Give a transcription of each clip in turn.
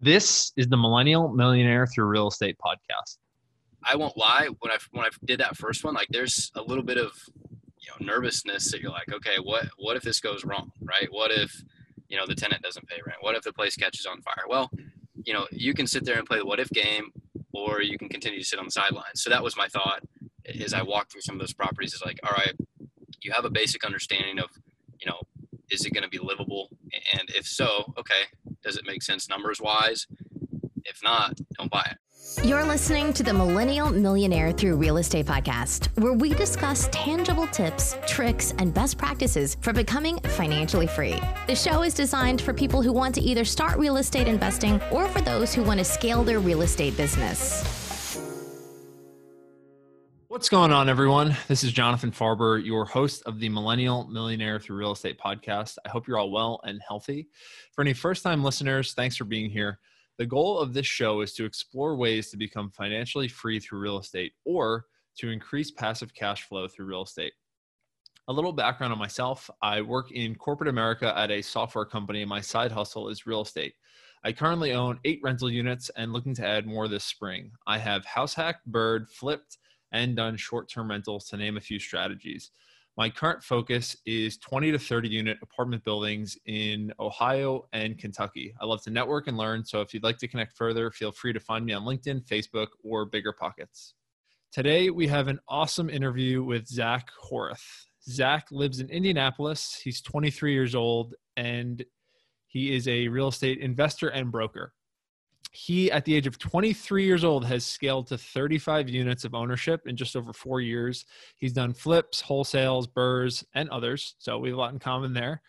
This is the Millennial Millionaire Through Real Estate podcast. I won't lie. When I when I did that first one, like there's a little bit of you know nervousness that you're like, okay, what what if this goes wrong, right? What if you know the tenant doesn't pay rent? What if the place catches on fire? Well, you know you can sit there and play the what if game, or you can continue to sit on the sidelines. So that was my thought as I walked through some of those properties. Is like, all right, you have a basic understanding of you know is it going to be livable, and if so, okay, does it make sense numbers wise? If not, don't buy it. You're listening to the Millennial Millionaire Through Real Estate podcast, where we discuss tangible tips, tricks, and best practices for becoming financially free. The show is designed for people who want to either start real estate investing or for those who want to scale their real estate business. What's going on, everyone? This is Jonathan Farber, your host of the Millennial Millionaire Through Real Estate podcast. I hope you're all well and healthy. For any first time listeners, thanks for being here. The goal of this show is to explore ways to become financially free through real estate or to increase passive cash flow through real estate. A little background on myself I work in corporate America at a software company, my side hustle is real estate. I currently own eight rental units and looking to add more this spring. I have house hacked, bird, flipped, and done short term rentals to name a few strategies. My current focus is 20 to 30 unit apartment buildings in Ohio and Kentucky. I love to network and learn, so if you'd like to connect further, feel free to find me on LinkedIn, Facebook, or Bigger Pockets. Today, we have an awesome interview with Zach Horath. Zach lives in Indianapolis. He's 23 years old and he is a real estate investor and broker he at the age of 23 years old has scaled to 35 units of ownership in just over four years. He's done flips wholesales burrs, and others so we have a lot in common there.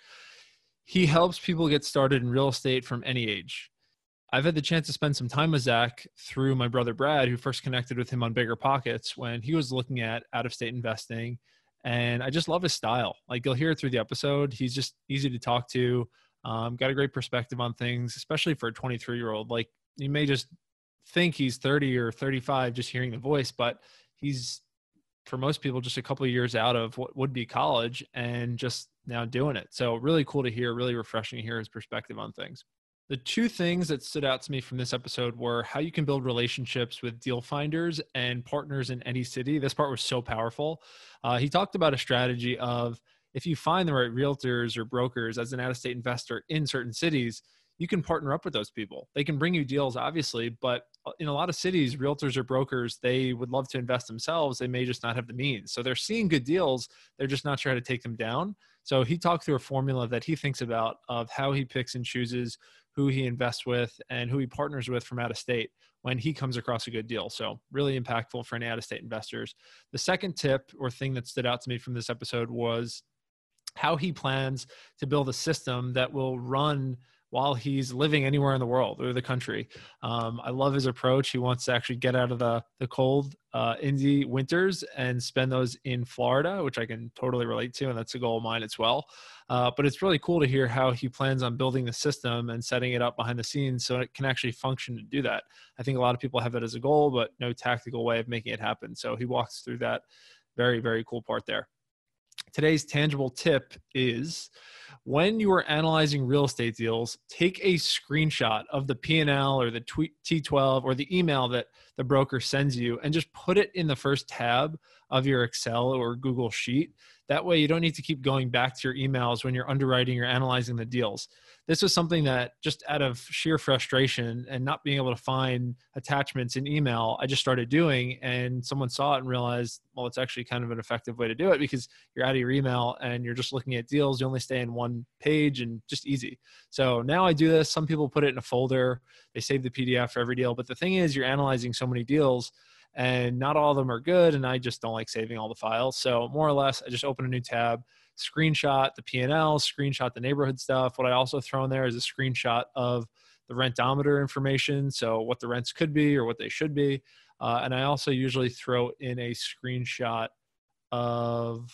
He helps people get started in real estate from any age. I've had the chance to spend some time with zach through my brother brad who first connected with him on bigger pockets when he was looking at out of state investing and i just love his style. Like you'll hear it through the episode. He's just easy to talk to um, got a great perspective on things especially for a 23 year old like you may just think he's 30 or 35 just hearing the voice, but he's for most people just a couple of years out of what would be college and just now doing it. So really cool to hear, really refreshing to hear his perspective on things. The two things that stood out to me from this episode were how you can build relationships with deal finders and partners in any city. This part was so powerful. Uh, he talked about a strategy of if you find the right realtors or brokers as an out of state investor in certain cities, you can partner up with those people. They can bring you deals, obviously, but uh, in a lot of cities, realtors or brokers, they would love to invest themselves. They may just not have the means. So they're seeing good deals. They're just not sure how to take them down. So he talked through a formula that he thinks about of how he picks and chooses who he invests with and who he partners with from out of state when he comes across a good deal. So really impactful for any out of state investors. The second tip or thing that stood out to me from this episode was how he plans to build a system that will run while he's living anywhere in the world or the country. Um, I love his approach. He wants to actually get out of the the cold uh, Indy winters and spend those in Florida, which I can totally relate to, and that's a goal of mine as well. Uh, but it's really cool to hear how he plans on building the system and setting it up behind the scenes so it can actually function to do that. I think a lot of people have that as a goal, but no tactical way of making it happen. So he walks through that very, very cool part there. Today's tangible tip is when you are analyzing real estate deals, take a screenshot of the P&L or the T12 or the email that the broker sends you and just put it in the first tab of your Excel or Google Sheet. That way, you don't need to keep going back to your emails when you're underwriting or analyzing the deals this was something that just out of sheer frustration and not being able to find attachments in email, I just started doing. And someone saw it and realized, well, it's actually kind of an effective way to do it because you're out of your email and you're just looking at deals. You only stay in one page and just easy. So now I do this. Some people put it in a folder, they save the PDF for every deal. But the thing is, you're analyzing so many deals and not all of them are good. And I just don't like saving all the files. So more or less, I just open a new tab screenshot the P&L, screenshot the neighborhood stuff. What I also throw in there is a screenshot of the rentometer information, so what the rents could be or what they should be. Uh, and I also usually throw in a screenshot of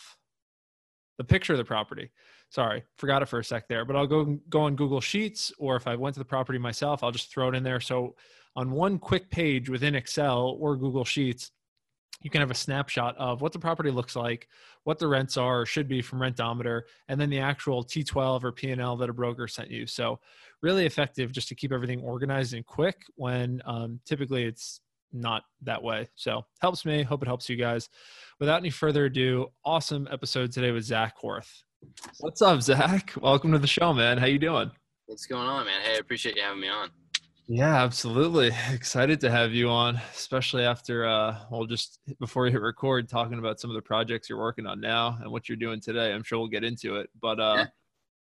the picture of the property. Sorry, forgot it for a sec there, but I'll go go on Google Sheets, or if I went to the property myself, I'll just throw it in there. So on one quick page within Excel or Google Sheets, you can have a snapshot of what the property looks like, what the rents are or should be from Rentometer, and then the actual T12 or P&L that a broker sent you. So really effective just to keep everything organized and quick when um, typically it's not that way. So helps me. Hope it helps you guys. Without any further ado, awesome episode today with Zach Horth. What's up, Zach? Welcome to the show, man. How you doing? What's going on, man? Hey, I appreciate you having me on. Yeah, absolutely. Excited to have you on, especially after uh well just before we hit record talking about some of the projects you're working on now and what you're doing today. I'm sure we'll get into it. But uh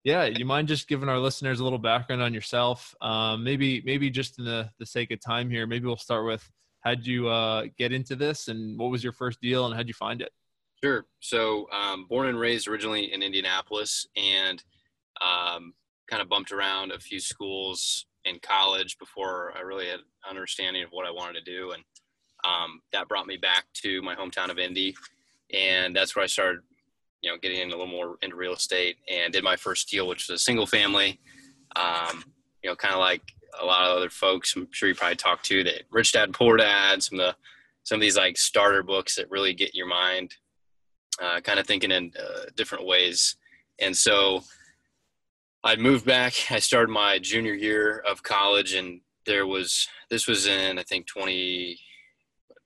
yeah, you mind just giving our listeners a little background on yourself? Um maybe maybe just in the the sake of time here, maybe we'll start with how'd you uh get into this and what was your first deal and how'd you find it? Sure. So um born and raised originally in Indianapolis and um kind of bumped around a few schools in college before I really had understanding of what I wanted to do, and um, that brought me back to my hometown of Indy, and that's where I started, you know, getting in a little more into real estate and did my first deal, which was a single family. Um, you know, kind of like a lot of other folks, I'm sure you probably talked to that Rich Dad Poor Dad, some of the some of these like starter books that really get your mind uh, kind of thinking in uh, different ways, and so I moved back. I started my junior year of college, and there was this was in I think 20,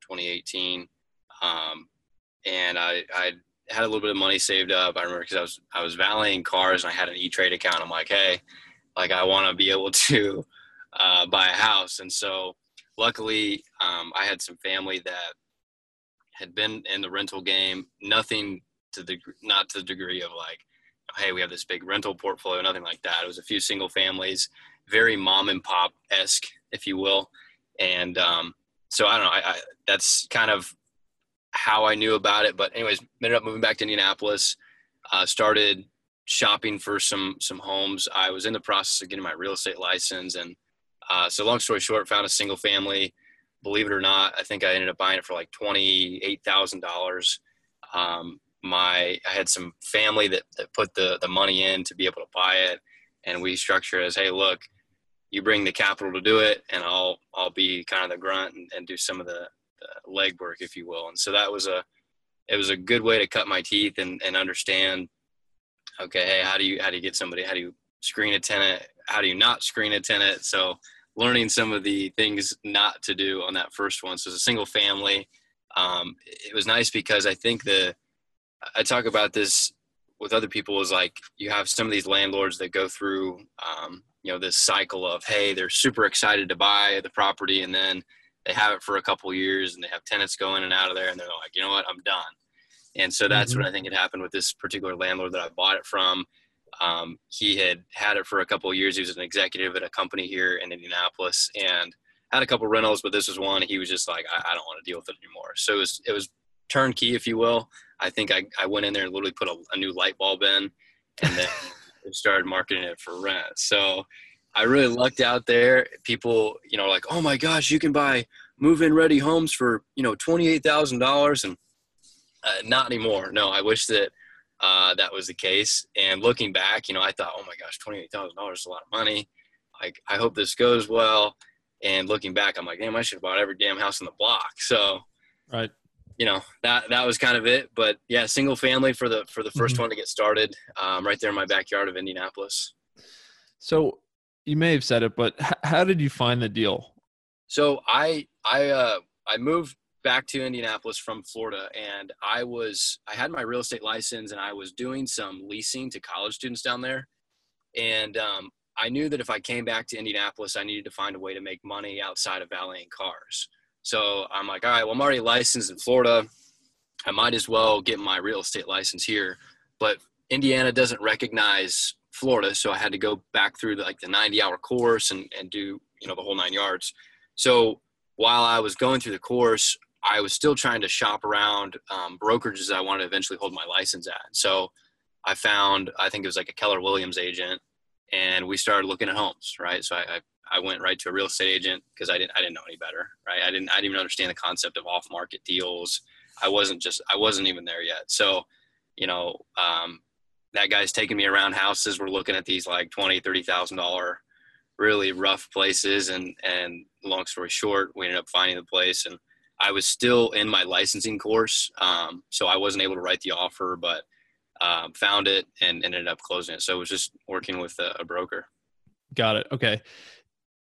2018, um, and I I had a little bit of money saved up. I remember because I was I was valeting cars and I had an E Trade account. I'm like, hey, like I want to be able to uh, buy a house, and so luckily um, I had some family that had been in the rental game. Nothing to the not to the degree of like hey, we have this big rental portfolio, nothing like that. It was a few single families, very mom and pop esque, if you will. And um, so I don't know. I, I, that's kind of how I knew about it. But anyways, ended up moving back to Indianapolis. Uh, started shopping for some some homes. I was in the process of getting my real estate license, and uh, so long story short, found a single family. Believe it or not, I think I ended up buying it for like twenty eight thousand um, dollars my I had some family that, that put the the money in to be able to buy it, and we structure as, hey, look, you bring the capital to do it, and I'll I'll be kind of the grunt and, and do some of the, the legwork, if you will. And so that was a it was a good way to cut my teeth and, and understand. Okay, hey, how do you how do you get somebody? How do you screen a tenant? How do you not screen a tenant? So learning some of the things not to do on that first one. So as a single family, um, it was nice because I think the I talk about this with other people is like you have some of these landlords that go through um, you know this cycle of hey they're super excited to buy the property and then they have it for a couple years and they have tenants go in and out of there and they're like you know what? I'm done. And so that's mm-hmm. what i think had happened with this particular landlord that i bought it from. Um, he had had it for a couple of years. He was an executive at a company here in indianapolis and had a couple rentals but this was one he was just like i, I don't want to deal with it anymore. So it was it was turnkey if you will I think I, I went in there and literally put a, a new light bulb in and then started marketing it for rent. So I really lucked out there. People, you know, like, oh my gosh, you can buy move-in ready homes for, you know, $28,000 and uh, not anymore. No, I wish that uh, that was the case. And looking back, you know, I thought, oh my gosh, $28,000 is a lot of money. Like, I hope this goes well. And looking back, I'm like, damn, I should have bought every damn house in the block. So, right you know that that was kind of it. But yeah single family for the for the 1st mm-hmm. one to get started um, right there in my backyard of indianapolis. So you may have said it but h- how did you find the deal? So i i uh i moved back to indianapolis from florida and i was i had my real estate license and i was doing some leasing to college students down there. And um, i knew that if i came back to indianapolis i needed to find a way to make money outside of valeting cars so I'm like, all right, well, I'm already licensed in Florida. I might as well get my real estate license here. But Indiana doesn't recognize Florida, so I had to go back through the, like the 90 hour course and, and do you know the whole nine yards. So while I was going through the course, I was still trying to shop around um, brokerages I wanted to eventually hold my license at. So I found I think it was like a Keller Williams agent, and we started looking at homes. Right, so I, I I went right to a real estate agent because I didn't I didn't know any better, right? I didn't I didn't even understand the concept of off market deals. I wasn't just I wasn't even there yet. So, you know, um, that guy's taking me around houses. We're looking at these like twenty, thirty thousand dollar, really rough places, and and long story short, we ended up finding the place, and I was still in my licensing course, um, so I wasn't able to write the offer, but um, found it and ended up closing it. So it was just working with a, a broker. Got it. Okay.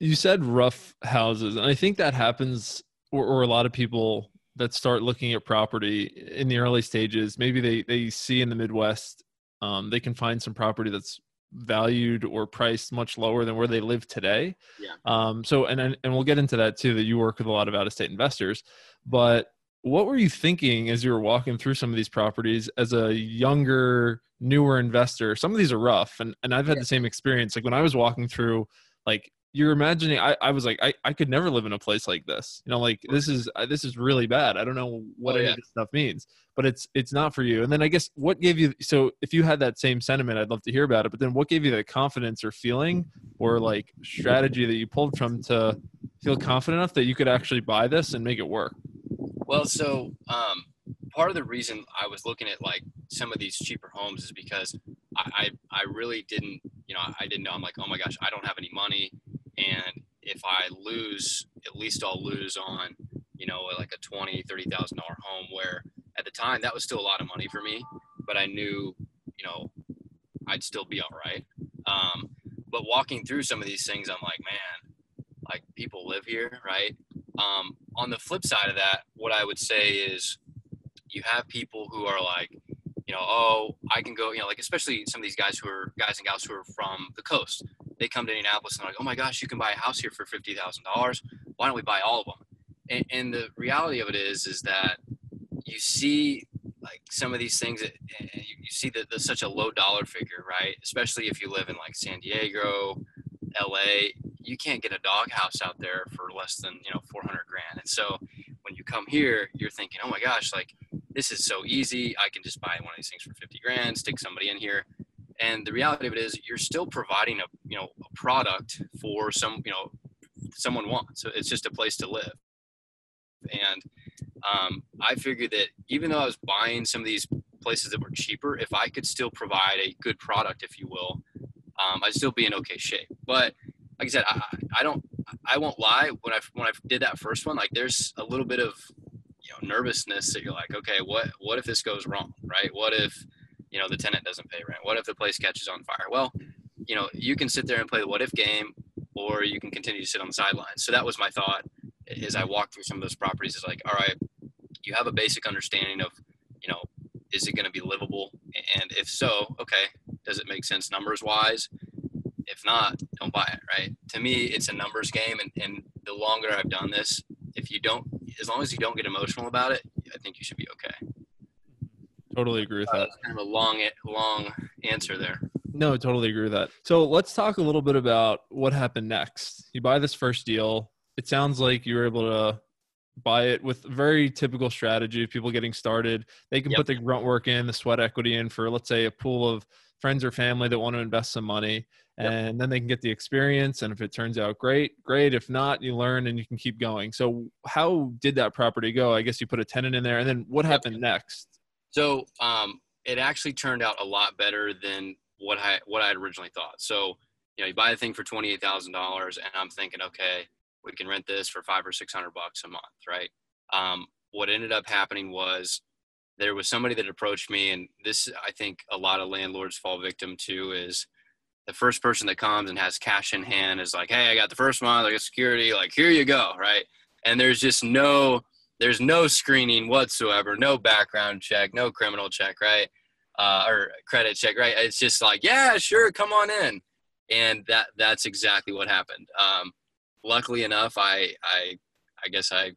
You said rough houses, and I think that happens, or, or a lot of people that start looking at property in the early stages. Maybe they they see in the Midwest, um, they can find some property that's valued or priced much lower than where they live today. Yeah. Um, so, and and we'll get into that too. That you work with a lot of out of state investors, but what were you thinking as you were walking through some of these properties as a younger, newer investor? Some of these are rough, and and I've had yeah. the same experience. Like when I was walking through, like you're imagining I, I was like I, I could never live in a place like this you know like this is this is really bad. I don't know what oh, any yeah. of this stuff means but it's it's not for you. And then i guess what gave you so if you had that same sentiment i'd love to hear about it but then what gave you the confidence or feeling or like strategy that you pulled from to feel confident enough that you could actually buy this and make it work? Well so um part of the reason i was looking at like some of these cheaper homes is because I, I, I really didn't you know i didn't know i'm like oh my gosh i don't have any money and if I lose, at least I'll lose on, you know, like a twenty, thirty thousand dollar home. Where at the time that was still a lot of money for me, but I knew, you know, I'd still be all right. Um, but walking through some of these things, I'm like, man, like people live here, right? Um, on the flip side of that, what I would say is, you have people who are like, you know, oh, I can go, you know, like especially some of these guys who are guys and gals who are from the coast they come to Indianapolis and they're like, oh my gosh, you can buy a house here for fifty thousand dollars. Why don't we buy all of them? And, and, the reality of it is, is that you see like some of these things that you, you see that there's such a low dollar figure, right? Especially if you live in like San Diego, LA, you can't get a dog house out there for less than you know 400 grand. And so when you come here, you're thinking, oh my gosh, like this is so easy. I can just buy one of these things for 50 grand, stick somebody in here. And the reality of it is, you're still providing a you know a product for some you know someone wants. So it's just a place to live. And um, I figured that even though I was buying some of these places that were cheaper, if I could still provide a good product, if you will, um, I'd still be in okay shape. But like I said, I, I don't, I won't lie. When I when I did that first one, like there's a little bit of you know nervousness that you're like, okay, what what if this goes wrong, right? What if you know the tenant doesn't pay rent. What if the place catches on fire? Well you know you can sit there and play the what if game or you can continue to sit on the sidelines. So that was my thought as i walked through some of those properties is like all right you have a basic understanding of you know is it going to be livable? And if so okay does it make sense numbers wise if not don't buy it right? To me it's a numbers game and, and the longer i've done this if you don't as long as you don't get emotional about it i think you should be Totally agree with that. Kind of a long, long answer there. No, totally agree with that. So let's talk a little bit about what happened next. You buy this first deal. It sounds like you were able to buy it with very typical strategy of people getting started. They can yep. put the grunt work in, the sweat equity in for, let's say, a pool of friends or family that want to invest some money. And yep. then they can get the experience. And if it turns out great, great. If not, you learn and you can keep going. So, how did that property go? I guess you put a tenant in there. And then what happened yep. next? So um, it actually turned out a lot better than what I what I had originally thought. So you know, you buy the thing for twenty eight thousand dollars, and I'm thinking, okay, we can rent this for five or six hundred bucks a month, right? Um, what ended up happening was there was somebody that approached me, and this I think a lot of landlords fall victim to is the first person that comes and has cash in hand is like, hey, I got the first month, I got security, like here you go, right? And there's just no there's no screening whatsoever, no background check, no criminal check, right? Uh, or credit check, right? It's just like, yeah, sure, come on in, and that that's exactly what happened. Um, luckily enough, I I I guess I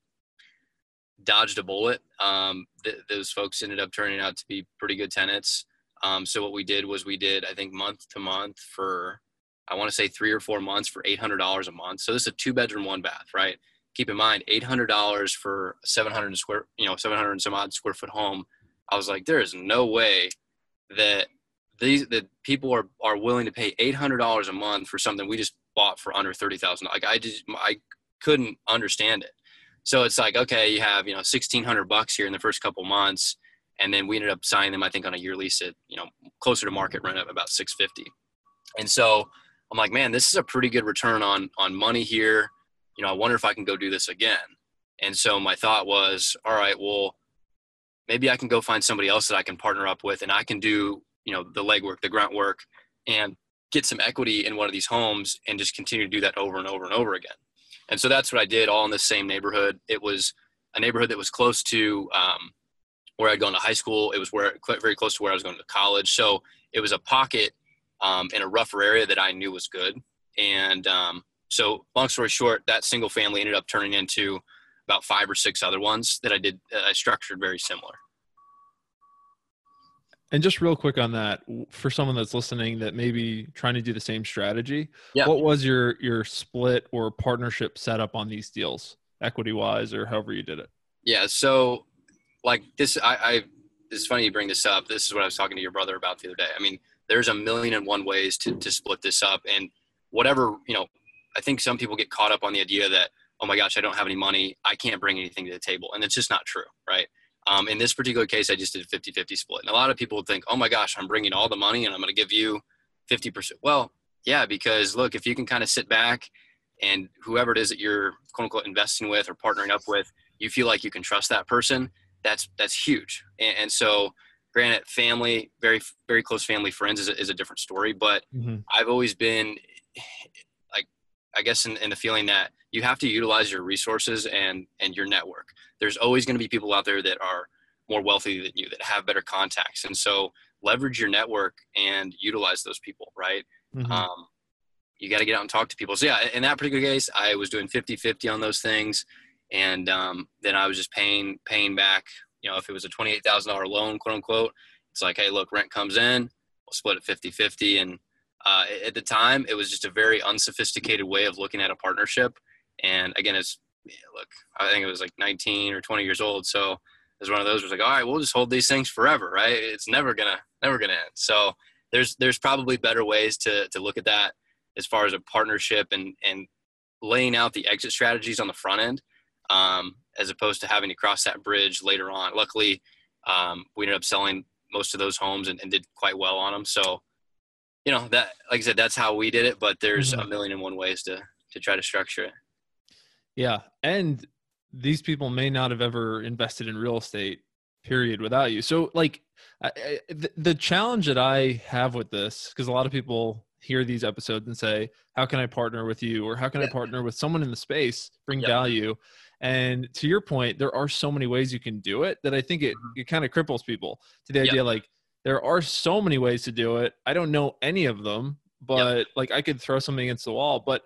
dodged a bullet. Um, th- those folks ended up turning out to be pretty good tenants. Um, so what we did was we did I think month to month for I want to say three or four months for eight hundred dollars a month. So this is a two bedroom, one bath, right? Keep in mind $800 for 700 square you know 700 and some odd square foot home. I was like there is no way that these that people are are willing to pay $800 a month for something we just bought for under 30000 like i just i couldn't understand it. So it's like okay you have you know 1600 bucks here in the first couple months and then we ended up signing them i think on a year lease at you know closer to market rent of about 650 and so i'm like man this is a pretty good return on on money here you know, I wonder if I can go do this again. And so my thought was, all right, well, maybe I can go find somebody else that I can partner up with and I can do, you know, the legwork, the grunt work and get some equity in one of these homes and just continue to do that over and over and over again. And so that's what I did all in the same neighborhood. It was a neighborhood that was close to um, where I'd gone to high school. It was where very close to where I was going to college. So it was a pocket um, in a rougher area that I knew was good. And um, so, long story short, that single family ended up turning into about five or six other ones that I did. That I structured very similar. And just real quick on that, for someone that's listening that may be trying to do the same strategy, yeah. what was your your split or partnership setup on these deals, equity wise, or however you did it? Yeah, so like this, I, I it's funny you bring this up. This is what I was talking to your brother about the other day. I mean, there's a million and one ways to to split this up, and whatever you know, I think some people get caught up on the idea that oh my gosh, I don't have any money, I can't bring anything to the table, and it's just not true, right? Um, in this particular case, I just did a 50 50 split. And a lot of people would think, oh my gosh, I'm bringing all the money and I'm going to give you 50%. Well, yeah, because look, if you can kind of sit back and whoever it is that you're quote unquote investing with or partnering up with, you feel like you can trust that person, that's that's huge. And, and so, granted, family, very very close family friends is a, is a different story. But mm-hmm. I've always been I guess, in, in the feeling that you have to utilize your resources and and your network. There's always going to be people out there that are more wealthy than you that have better contacts, and so leverage your network and utilize those people. Right. Mm-hmm. Um, you got to get out and talk to people. So yeah, in that particular case, I was doing 50-50 on those things, and um, then I was just paying paying back. You know, if it was a twenty-eight thousand dollar loan, quote unquote, it's like, hey, look, rent comes in, we'll split it 50-50. and uh, at the time, it was just a very unsophisticated way of looking at a partnership. And again, it's look, I think it was like 19 or 20 years old. So it was one of those was like, all right, we'll just hold these things forever, right? It's never gonna, never gonna end. So there's there's probably better ways to to look at that as far as a partnership and and laying out the exit strategies on the front end, um, as opposed to having to cross that bridge later on. Luckily, um, we ended up selling most of those homes and, and, did quite well on them. So, you know that, like I said, that's how we did it. But there's mm-hmm. a million and one ways to to try to structure it. Yeah. And these people may not have ever invested in real estate, period, without you. So, like, I, I, the, the challenge that I have with this, because a lot of people hear these episodes and say, How can I partner with you? Or how can yeah. I partner with someone in the space, bring yeah. value? And to your point, there are so many ways you can do it that I think it, mm-hmm. it kind of cripples people to the idea like, there are so many ways to do it. I don't know any of them, but like I could throw something against the wall. But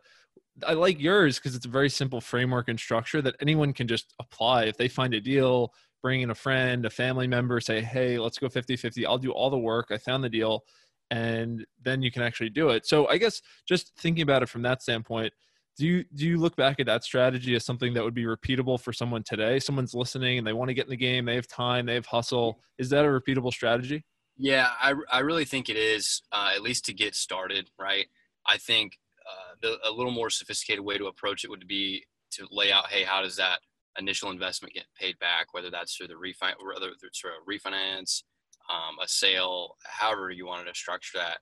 I like yours because it's a very simple framework and structure that anyone can just apply. If they find a deal, bring in a friend, a family member, say, hey, let's go 50 50. I'll do all the work. I found the deal. And then you can actually do it. So I guess just thinking about it from that standpoint, do you do you look back at that strategy as something that would be repeatable for someone today? Someone's listening and they want to get in the game, they have time, they have hustle. Mm-hmm. Is that a repeatable strategy? Yeah, I, I really think it is, uh, at least to get started, right? I think uh, the, a little more sophisticated way to approach it would be to lay out, hey, how does that initial investment get paid back? Whether that's through the refi- whether through a refinance, um, a sale, however you wanted to structure that.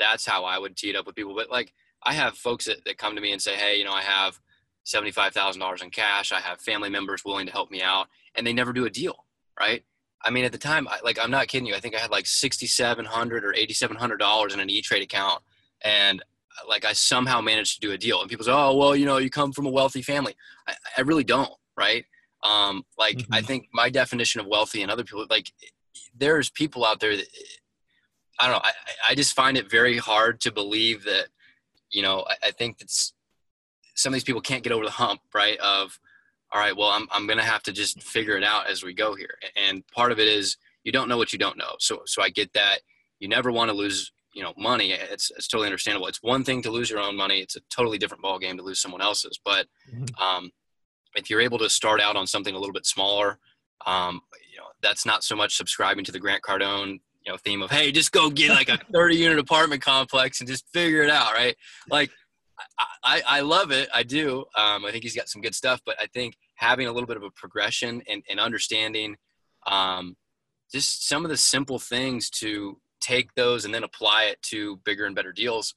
That's how I would tee it up with people. But like, I have folks that, that come to me and say, hey, you know, I have seventy-five thousand dollars in cash. I have family members willing to help me out, and they never do a deal, right? I mean, at the time, I, like I'm not kidding you. I think I had like sixty-seven hundred or eighty-seven hundred dollars in an E Trade account, and like I somehow managed to do a deal. And people say, oh, well, you know, you come from a wealthy family. I, I really don't, right? Um, like mm-hmm. I think my definition of wealthy and other people, like there's people out there that I don't know. I, I just find it very hard to believe that, you know, I, I think that's some of these people can't get over the hump, right? Of, all right, well, I'm, I'm going to have to just figure it out as we go here. And part of it is you don't know what you don't know. So, so I get that you never want to lose you know money it's it's totally understandable it's one thing to lose your own money it's a totally different ball game to lose someone else's but mm-hmm. um, if you're able to start out on something a little bit smaller um, you know that's not so much subscribing to the grant cardone you know theme of hey just go get like a 30 unit apartment complex and just figure it out right like I, I love it. I do. Um, I think he's got some good stuff, but I think having a little bit of a progression and, and understanding um, just some of the simple things to take those and then apply it to bigger and better deals,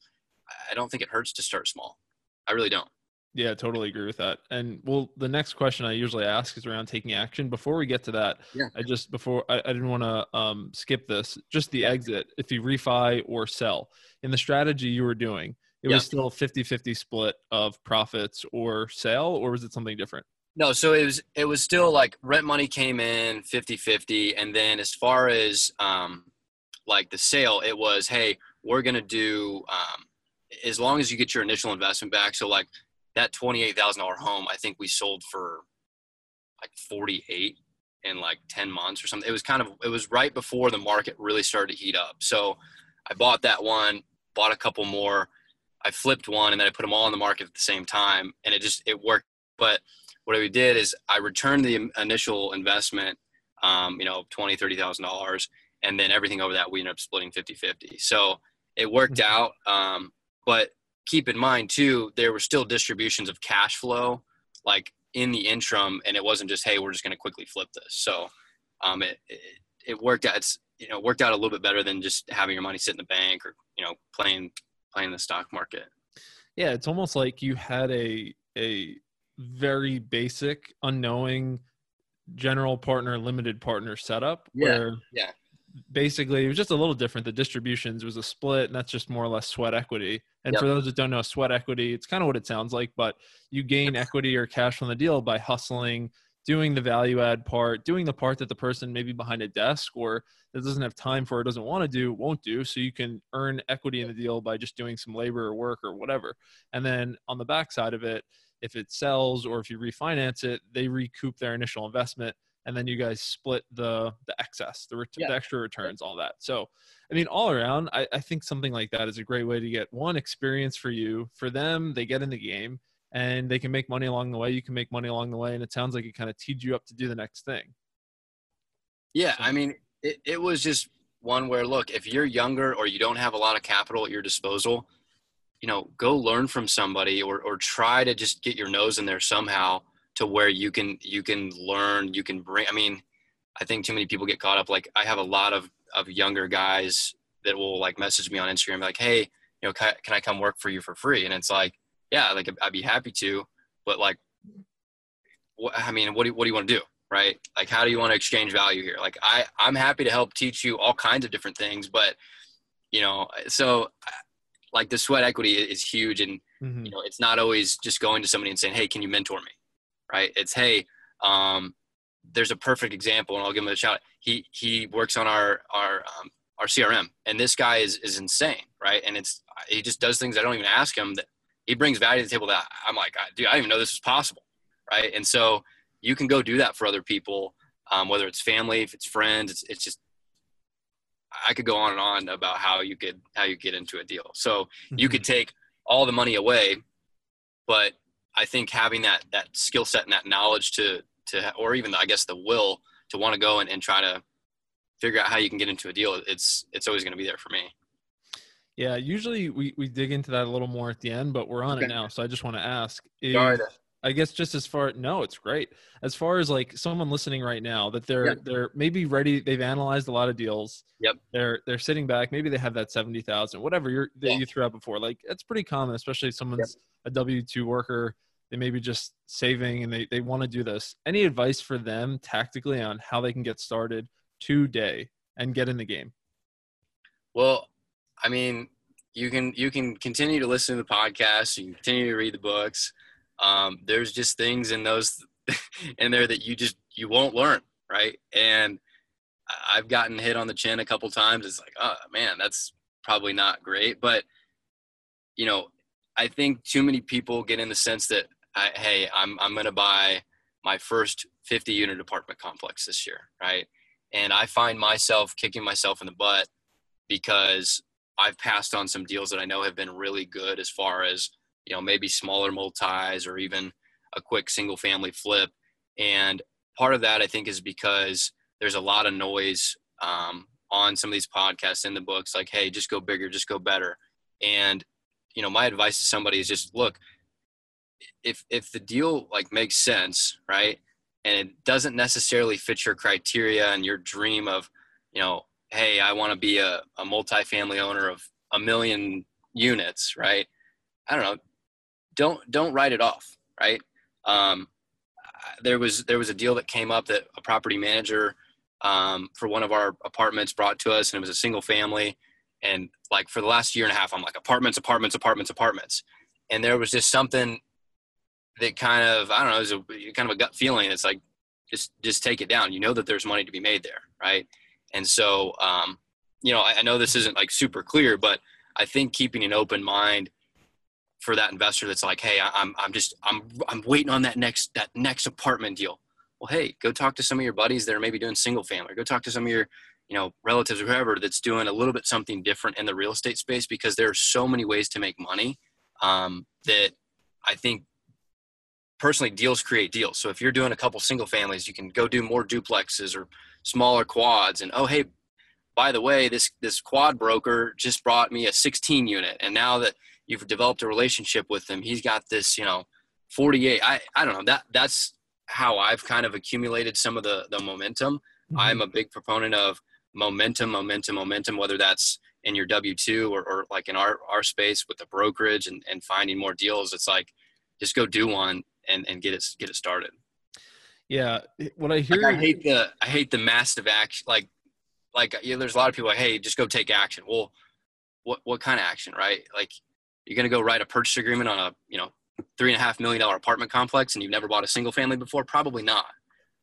I don't think it hurts to start small. I really don't. Yeah, totally agree with that. And well, the next question I usually ask is around taking action. Before we get to that, Yeah. I just before I, I didn't want to um, skip this. Just the exit, if you refi or sell, in the strategy you were doing, it Yeah. was still a 50-50 split of profits or sale, or was it something different? No, so it was it was still like rent money came in 50-50 and then as far as um like the sale, it was hey, we're going to do um as long as you get your initial investment back. So like that $28,000 home, I think we sold for like 48 in like 10 months or something. It was kind of it was right before the market really started to heat up. So I bought that one, bought a couple more. I flipped one and then I put them all on the market at the same time and it just it worked. But what we did is I returned the initial investment, um, you know, twenty, thirty thousand dollars, and then everything over that we ended up splitting 50-50. So it worked out. Um, but keep in mind too, there were still distributions of cash flow, like in the interim, and it wasn't just hey, we're just going to quickly flip this. So um, it, it it worked out. It's you know worked out a little bit better than just having your money sit in the bank or you know playing playing the stock market. Yeah, it's almost like you had a a very basic, unknowing general partner, limited partner setup Yeah, where yeah. basically it was just a little different. The distributions was a split, and that's just more or less sweat equity. And Yep. for those that don't know, sweat equity, it's kind of what it sounds like, but you gain equity or cash from the deal by hustling, doing the value add part, doing the part that the person maybe behind a desk or that doesn't have time for or doesn't want to do won't do. So you can earn equity in the deal by just doing some labor or work or whatever. And then on the backside of it, if it sells or if you refinance it, they recoup their initial investment and then you guys split the the excess, the, ret- Yeah. the extra returns, all that. So, I mean, all around, I, I think something like that is a great way to get one experience for you. For them, they get in the game and they can make money along the way. You can make money along the way, and it sounds like it kind of teed you up to do the next thing. Yeah, So- I mean, it, it was just one where, look, if you're younger or you don't have a lot of capital at your disposal, you know, go learn from somebody or, or try to just get your nose in there somehow to where you can you can learn, you can bring. I mean, I think too many people get caught up. Like I have a lot of of younger guys that will like message me on Instagram like, hey, you know, can, can I come work for you for free? And it's like, yeah, like I'd be happy to, but like, what, I mean, what do what do you want to do? right? Like how do you want to exchange value here? Like i i'm happy to help teach you all kinds of different things but you know so like the sweat equity is huge and Mhm. you know it's not always just going to somebody and saying hey can you mentor me? Right? It's hey um there's a perfect example and i'll give him a shout. He he works on our our um, our crm and this guy is is insane right? And it's he just does things i don't even ask him that he brings value to the table that i'm like dude i didn't even know this was possible right and so you can go do that for other people, um, whether it's family, if it's friends. It's, it's just I could go on and on about how you could how you get into a deal. So you Mhm. could take all the money away, but I think having that that skill set and that knowledge to to or even I guess the will to want to go and, and try to figure out how you can get into a deal, it's it's always going to be there for me. Yeah, usually we, we dig into that a little more at the end, but we're on it now. So I just want to ask is, Sorry I guess just as far no, it's great. As far as like someone listening right now that they're Yeah. they're maybe ready, they've analyzed a lot of deals. Yep. They're they're sitting back, maybe they have that seventy thousand, whatever you're that Yeah. you threw out before. Like it's pretty common, especially if someone's a W two worker, they may be just saving and they, they want to do this. Any advice for them tactically on how they can get started today and get in the game? Well, I mean, you can you can continue to listen to the podcast. You can continue to read the books. Um, there's just things in those in there that you just you won't learn, right? And I've gotten hit on the chin a couple times. It's like, oh man, that's probably not great. But you know, I think too many people get in the sense that, I, hey, I'm I'm gonna buy my first 50 unit apartment complex this year, right? And I find myself kicking myself in the butt because I've passed on some deals that I know have been really good as far as, you know, maybe smaller multis or even a quick single family flip. And part of that I think is because there's a lot of noise um, on some of these podcasts in the books, like, hey, just go bigger, just go better. And, you know, my advice to somebody is just look, if if the deal like makes sense, right? And it doesn't necessarily fit your criteria and your dream of, you know, hey, I want to be a, a multifamily owner of a million units, right? I don't know. don't don't write it off, right? Um, there was there was a deal that came up that a property manager um, for one of our apartments brought to us, and it was a single family. And like for the last year and a half, I'm like apartments, apartments, apartments, apartments, and there was just something that kind of I don't know, it was a kind of a gut feeling. It's like just just take it down. You know that there's money to be made there, right? And so, um, you know, I, I know this isn't like super clear, but I think keeping an open mind for that investor that's like, hey, I'm I'm just I'm I'm waiting on that next that next apartment deal. Well, hey, go talk to some of your buddies that are maybe doing single family. Go talk to some of your you know relatives or whoever that's doing a little bit something different in the real estate space because there are so many ways to make money um, that I think personally deals create deals. So if you're doing a couple single families, you can go do more duplexes or smaller quads. And oh hey, by the way, this this quad broker just brought me a 16 unit, and now that you've developed a relationship with him, he's got this you know 48. I I don't know that that's how I've kind of accumulated some of the the momentum. Mm-hmm. I'm a big proponent of momentum, momentum, momentum. Whether that's in your W two or, or like in our our space with the brokerage and and finding more deals, it's like just go do one and and get it get it started. Yeah, what I hear. Like I hate the I hate the massive action. Like like you know, there's a lot of people like, hey, just go take action. Well, what what kind of action, right? Like you're gonna go write a purchase agreement on a you know three and a half million dollar apartment complex and you've never bought a single family before? Probably not,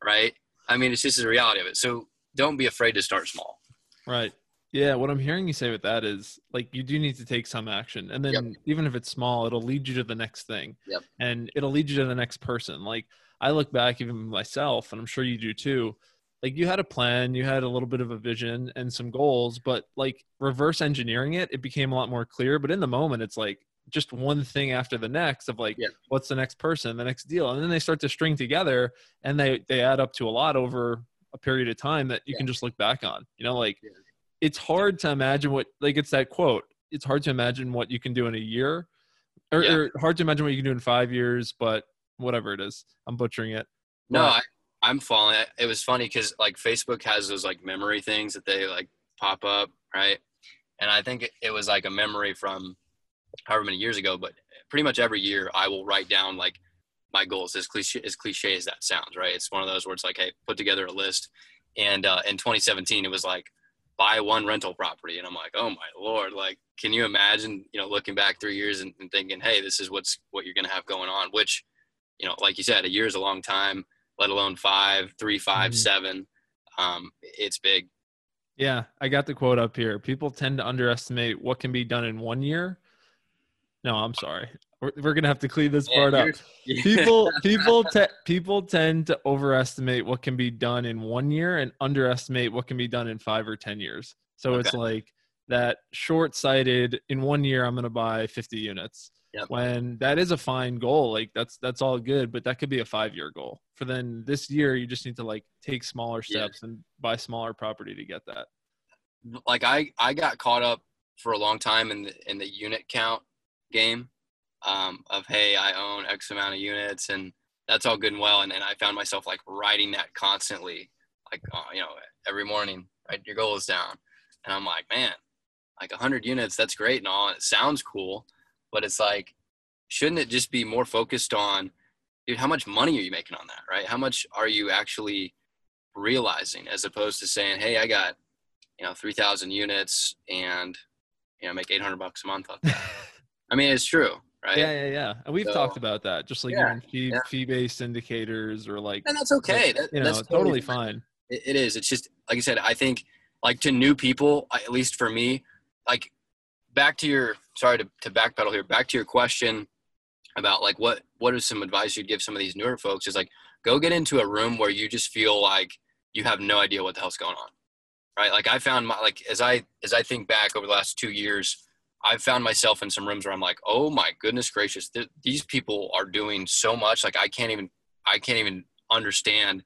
right? I mean, it's just the reality of it. So don't be afraid to start small. Right. Yeah, what I'm hearing you say with that is like you do need to take some action. And then yep. even if it's small, it'll lead you to the next thing. Yep. And it'll lead you to the next person. Like I look back even myself, and I'm sure you do too. Like you had a plan, you had a little bit of a vision and some goals, but like reverse engineering it, it became a lot more clear. But in the moment, it's like just one thing after the next of like what's the next person, the next deal. And then they start to string together and they they add up to a lot over a period of time that you yeah. can just look back on. You know, like yeah it's hard to imagine what like it's that quote it's hard to imagine what you can do in a year or, yeah. or hard to imagine what you can do in five years but whatever it is. I'm butchering it. No I, i'm falling. It was funny because like facebook has those like memory things that they like pop up right? And i think it was like a memory from however many years ago but pretty much every year i will write down like my goals as cliche as cliche as that sounds right? It's one of those where it's like hey put together a list. And uh, in 2017 it was like buy one rental property. And i'm like oh my lord like can you imagine you know looking back three years and, and thinking hey this is what's what you're going to have going on which you know like you said a year is a long time let alone five three five, mm-hmm. seven. um, it's big yeah i got the quote up here people tend to underestimate what can be done in one year no i'm sorry we're, we're gonna have to clean this part up. People, people, te- people tend to overestimate what can be done in one year and underestimate what can be done in five or ten years. So okay. it's like that short-sighted. In one year, I'm gonna buy 50 units. Yep. When that is a fine goal, like that's that's all good, but that could be a five-year goal. For then this year, you just need to like take smaller steps yeah. and buy smaller property to get that. Like I, I got caught up for a long time in the in the unit count game um, of hey i own x amount of units and that's all good and well and, and i found myself like writing that constantly like uh, you know every morning write your is down and i'm like man like 100 units that's great and all and it sounds cool but it's like shouldn't it just be more focused on dude how much money are you making on that right how much are you actually realizing as opposed to saying hey i got you know 3000 units and you know make 800 bucks a month off that i mean it's true right? Yeah, yeah, yeah. And we've so, talked about that, just like yeah, fee yeah. fee based indicators or like, and that's okay. That, you know, that's totally, totally fine. It, it is. It's just like I said. I think like to new people, at least for me, like back to your sorry to, to backpedal here. Back to your question about like what what is some advice you'd give some of these newer folks is like go get into a room where you just feel like you have no idea what the hell's going on right like i found my like as i as i think back over the last two years I've found myself in some rooms where I'm like, oh my goodness gracious, th- these people are doing so much. Like I can't even, I can't even understand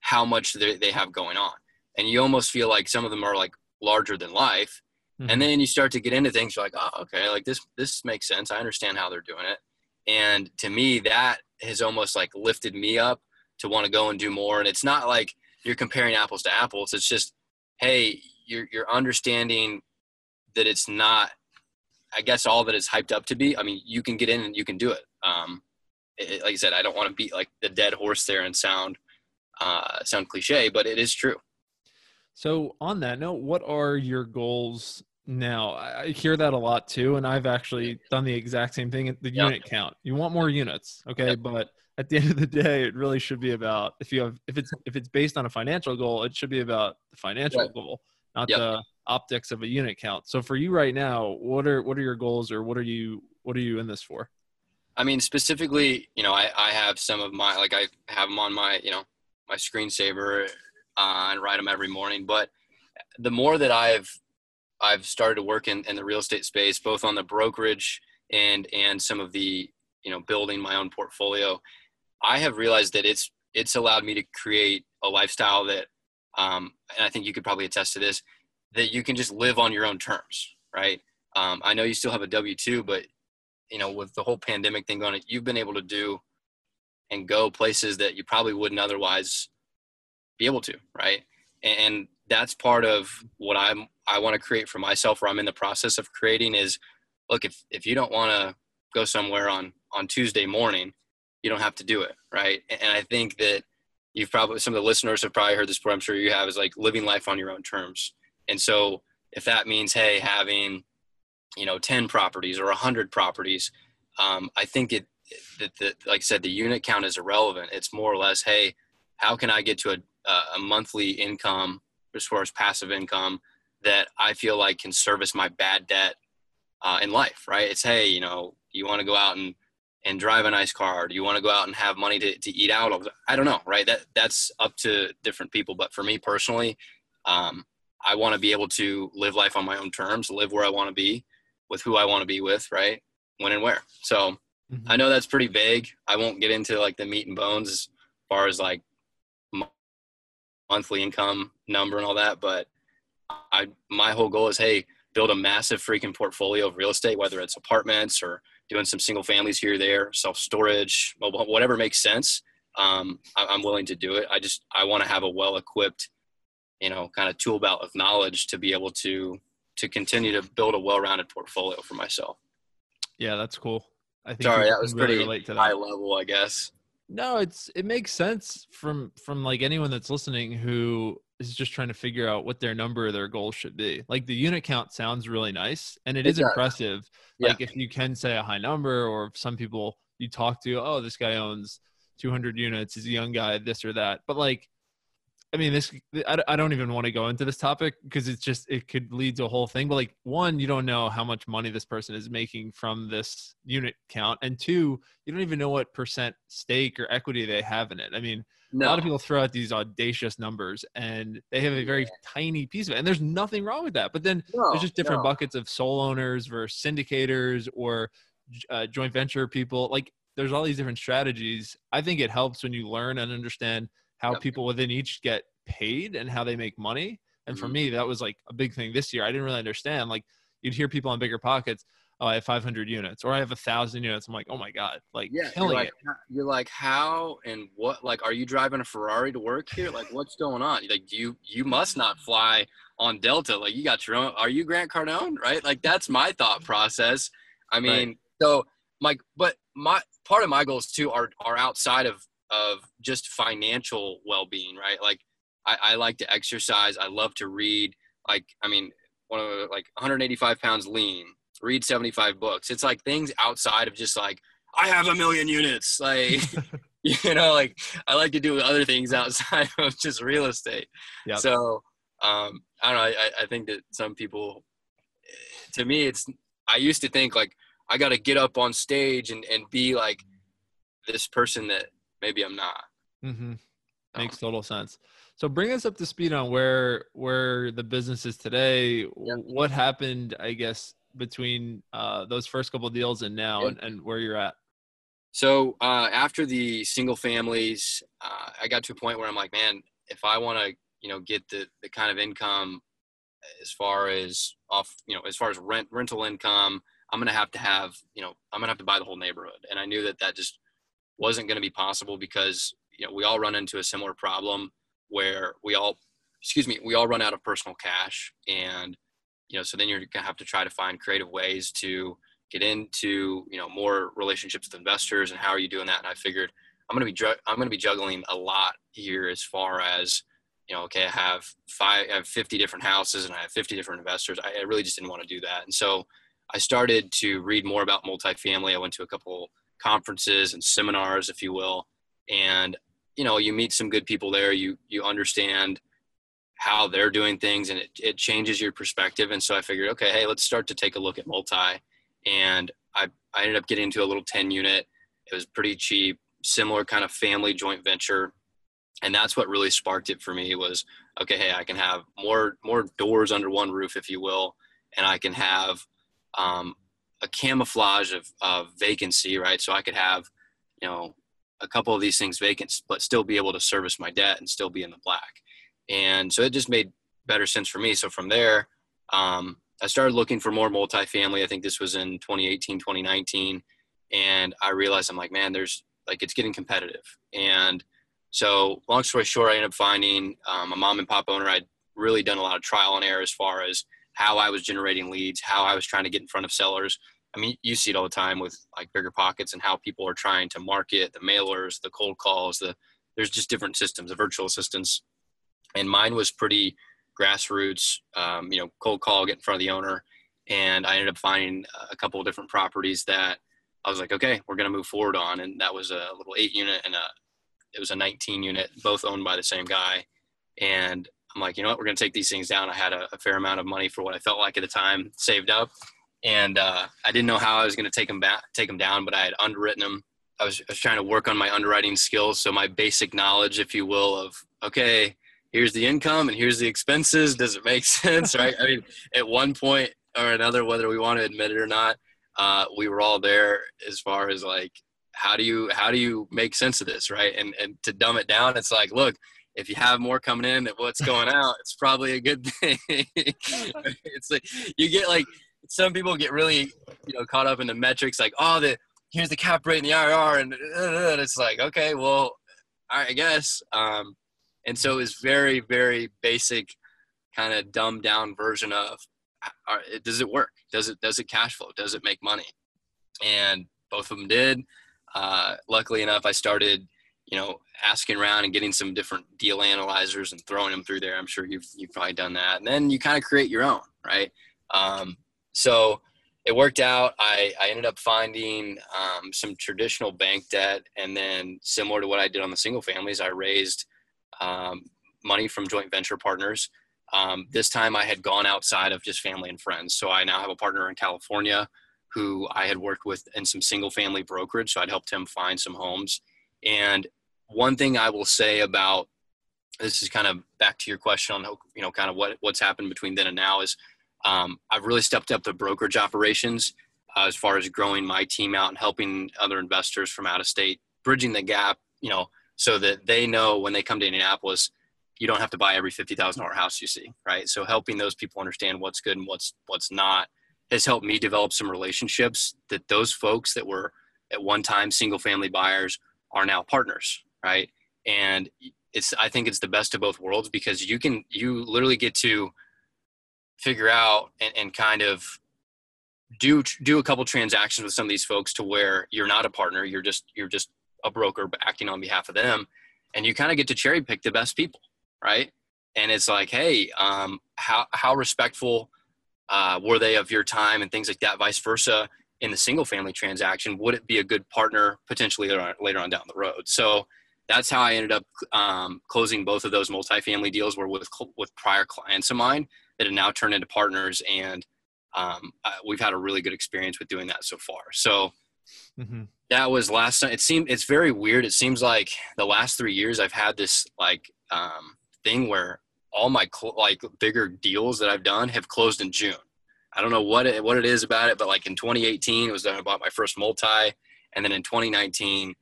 how much they, they have going on. And you almost feel like some of them are like larger than life. Mm-hmm. And then you start to get into things you're like, oh, okay, like this, this makes sense. I understand how they're doing it. And to me, that has almost like lifted me up to want to go and do more. And it's not like you're comparing apples to apples. It's just, hey, you're, you're understanding that it's not I guess all that it's hyped up to be. I mean, you can get in and you can do it. um, it, like I said, I don't want to beat like the dead horse there and sound uh, sound cliche, but it is true. So on that note, what are your goals now? I hear that a lot too, and I've actually done the exact same thing. At the Yep. unit count. You want more units, okay? Yep. But at the end of the day, it really should be about if you have if it's if it's based on a financial goal, it should be about the financial Right. goal, not Yep. the optics of a unit count. So for you right now, what are what are your goals, or what are you what are you in this for? I mean, specifically, you know, I, I have some of my, like I have them on my, you know, my screensaver uh, and write them every morning. But the more that I've, I've started to work in, in the real estate space, both on the brokerage and, and some of the, you know, building my own portfolio, I have realized that it's, it's allowed me to create a lifestyle that, um, and I think you could probably attest to this, that you can just live on your own terms, right? Um, I know you still have a W two, but you know, with the whole pandemic thing going, on, you've been able to do and go places that you probably wouldn't otherwise be able to, right? And that's part of what I'm I want to create for myself, or I'm in the process of creating. Is look if if you don't want to go somewhere on on Tuesday morning, you don't have to do it, right? And I think that you've probably some of the listeners have probably heard this before. I'm sure you have is like living life on your own terms. And so if that means hey having you know 10 properties or 100 properties um, i think it that the, like i said the unit count is irrelevant it's more or less hey how can i get to a, a monthly income as far as passive income that i feel like can service my bad debt uh, in life right it's hey you know you want to go out and and drive a nice car do you want to go out and have money to, to eat out i don't know right that that's up to different people but for me personally um, i want to be able to live life on my own terms live where i want to be with who I want to be with, right? When and where. So Mhm. I know that's pretty vague. I won't get into like the meat and bones as far as like monthly income number and all that, but I my whole goal is hey, build a massive freaking portfolio of real estate, whether it's apartments or doing some single families here or there, self storage, mobile, whatever makes sense. Um, I, I'm willing to do it. I just I want to have a well equipped, you know, kind of tool belt of knowledge to be able to to continue to build a well-rounded portfolio for myself. Yeah, that's cool. I think Sorry, that was really pretty high level, I guess. No, it's it makes sense from from like anyone that's listening who is just trying to figure out what their number or their goal should be. Like the unit count sounds really nice and it It is does. impressive. Yeah. Like if you can say a high number or if some people you talk to, oh, this guy owns 200 units, he's a young guy, this or that. But like I mean, this I, don't even want to go into this topic because it's just it could lead to a whole thing. But like, one, you don't know how much money this person is making from this unit count, and two, you don't even know what percent stake or equity they have in it. I mean, No, a lot of people throw out these audacious numbers, and they have a very tiny piece of it, and there's nothing wrong with that. But then no, there's just different no. buckets of sole owners versus syndicators or uh, joint venture people. Like there's all these different strategies. I think it helps when you learn and understand how Yep. people within each get paid and how they make money. And for Mhm. me, that was like a big thing this year. I didn't really understand. Like you'd hear people on bigger pockets, oh, I have 500 units or I have a thousand units. I'm like, oh my god, like Yeah, you're killing like, it. you're like, how and what? Like, are you driving a Ferrari to work here? Like, what's going on? Like, you you must not fly on Delta. Like, you got your own. Are you Grant Cardone? Right? Like, that's my thought process. I mean, so my but my part of my goals too are are outside of of just financial well being. Right? Like, I, I like to exercise. I love to read. Like, I mean, one of the, like 185 pounds lean. Read 75 books. It's like things outside of just like I have a million units. Like, you know, like I like to do other things outside of just real estate. Yep. So, um, I don't know. I, I think that some people, to me, it's, I used to think like I got to get up on stage and, and be like this person that maybe I'm not. Mm-hmm. So, Makes total sense. So bring us up to speed on where where the business is today. Yep. What happened, I guess, between uh, those first couple deals and now, Yep. and, and where you're at. So uh, after the single families, uh, I got to a point where I'm like, man, if I want to, you know, get the the kind of income as far as off, you know, as far as rent rental income, I'm gonna have to have, you know, I'm gonna have to buy the whole neighborhood, and I knew that that just wasn't gonna be possible because you know we all run into a similar problem where we all, excuse me, we all run out of personal cash, and you know, so then you're gonna have to try to find creative ways to get into you know more relationships with investors and how are you doing that? And i figured i'm going to be i'm going to be juggling a lot here as far as you know okay i have five i have 50 different houses and i have 50 different investors. I, I really just didn't want to do that. And so i started to read more about multifamily. I went to a couple conferences and seminars if you will and you know you meet some good people there you you understand how they're doing things and it, it changes your perspective and so i figured okay hey let's start to take a look at multi and I, I ended up getting into a little 10 unit. It was pretty cheap, similar kind of family joint venture. And that's what really sparked it for me was, okay, hey, I can have more, more doors under one roof, if you will. And I can have um, a camouflage of, of vacancy, right? So I could have, you know, a couple of these things vacant, but still be able to service my debt and still be in the black. And so it just made better sense for me. So from there, um, I started looking for more multifamily. I think this was in 2018, 2019. And I realized I'm like, man, there's like, it's getting competitive. And so, long story short, I ended up finding um, a mom and pop owner. I'd really done a lot of trial and error as far as how I was generating leads, how I was trying to get in front of sellers. I mean, you see it all the time with like bigger pockets and how people are trying to market the mailers, the cold calls, the there's just different systems, the virtual assistants. And mine was pretty grassroots, um, you know, cold call, get in front of the owner. And I ended up finding a couple of different properties that I was like, okay, we're going to move forward on. And that was a little eight unit and a, it was a 19 unit, both owned by the same guy. And I'm like, you know what, we're going to take these things down. I had a, a, fair amount of money for what I felt like at the time saved up. And uh, I didn't know how I was going to take them back, take them down, but I had underwritten them. I was, I was trying to work on my underwriting skills. So my basic knowledge, if you will, of, okay, here's the income and here's the expenses. Does it make sense? right. I mean, at one point or another, whether we want to admit it or not, uh, we were all there as far as like, how do you, how do you make sense of this? Right. And, and to dumb it down, it's like, look, if you have more coming in than what's going out, it's probably a good thing. it's like, you get like, some people get really, you know, caught up in the metrics like, oh, the, here's the cap rate and the IRR. And, and it's like, okay, well, I guess. Um, and so it was very very basic kind of dumbed down version of does it work does it does it cash flow does it make money and both of them did uh, luckily enough i started you know asking around and getting some different deal analyzers and throwing them through there i'm sure you've, you've probably done that and then you kind of create your own right um, so it worked out I, I ended up finding um, some traditional bank debt and then similar to what i did on the single families i raised um, money from joint venture partners. Um, this time I had gone outside of just family and friends. So I now have a partner in California who I had worked with in some single family brokerage. So I'd helped him find some homes. And one thing I will say about this is kind of back to your question on you know kind of what what's happened between then and now is um, I've really stepped up the brokerage operations uh, as far as growing my team out and helping other investors from out of state, bridging the gap. You know, so that they know when they come to Indianapolis, you don't have to buy every fifty thousand dollar house you see, right? So helping those people understand what's good and what's what's not has helped me develop some relationships that those folks that were at one time single family buyers are now partners, right? And it's I think it's the best of both worlds because you can you literally get to figure out and, and kind of do do a couple transactions with some of these folks to where you're not a partner you're just you're just a broker acting on behalf of them and you kind of get to cherry pick the best people right? And it's like hey um, how, how respectful uh, were they of your time and things like that vice versa in the single family transaction? Would it be a good partner potentially later on, later on down the road? So that's how i ended up um, closing both of those multifamily deals were with with prior clients of mine that have now turned into partners and um, uh, we've had a really good experience with doing that so far so mm-hmm that was last time. It seemed it's very weird. It seems like the last three years I've had this like um, thing where all my cl- like bigger deals that I've done have closed in June. I don't know what it, what it is about it, but like in 2018, it was I bought my first multi, and then in 2019,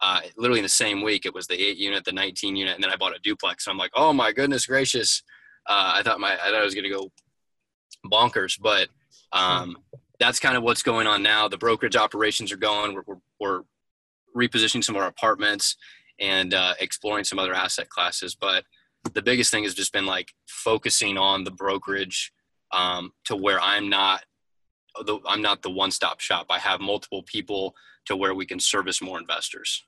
uh, literally in the same week, it was the eight unit, the 19 unit, and then I bought a duplex. And I'm like, oh my goodness gracious! Uh, I thought my I thought I was gonna go bonkers, but um, that's kind of what's going on now. The brokerage operations are going. We're, we're, we're repositioning some of our apartments and uh, exploring some other asset classes. But the biggest thing has just been like focusing on the brokerage um, to where I'm not the, I'm not the one stop shop. I have multiple people to where we can service more investors.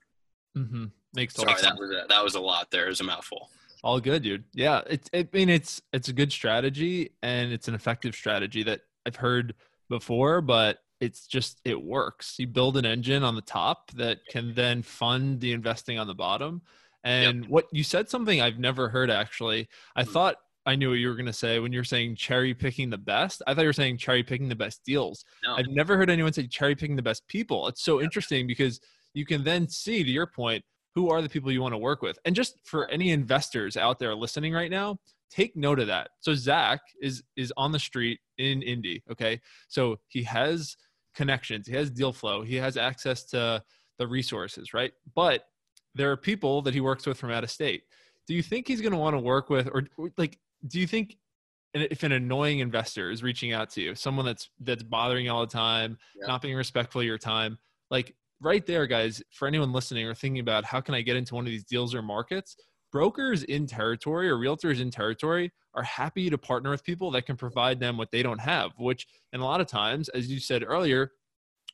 Mm-hmm. Makes Sorry, sense. that was a, that was a lot. There, it was a mouthful. All good, dude. Yeah, it's. I mean, it's it's a good strategy and it's an effective strategy that I've heard before, but it's just it works. You build an engine on the top that can then fund the investing on the bottom. And what you said something I've never heard actually. I Hmm. thought I knew what you were going to say when you're saying cherry picking the best. I thought you were saying cherry picking the best deals. No. I've never heard anyone say cherry picking the best people. It's so interesting because you can then see, to your point, who are the people you want to work with. And just for any investors out there listening right now, take note of that. So Zach is is on the street in Indy. Okay, so he has connections, he has deal flow, he has access to the resources, right? But there are people that he works with from out of state. Do you think he's going to want to work with, or like, do you think if an annoying investor is reaching out to you, someone that's that's bothering you all the time, Yeah. not being respectful of your time, like right there, guys, for anyone listening or thinking about how can I get into one of these deals or markets, brokers in territory or realtors in territory are happy to partner with people that can provide them what they don't have, which and a lot of times, as you said earlier,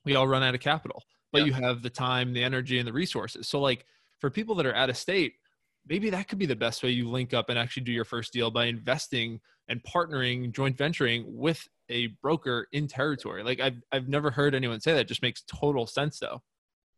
we all run out of capital, but Yeah. you have the time, the energy, and the resources. So like for people that are out of state, maybe that could be the best way you link up and actually do your first deal by investing and partnering, joint venturing with a broker in territory. Like I've I've never heard anyone say that. It just makes total sense though.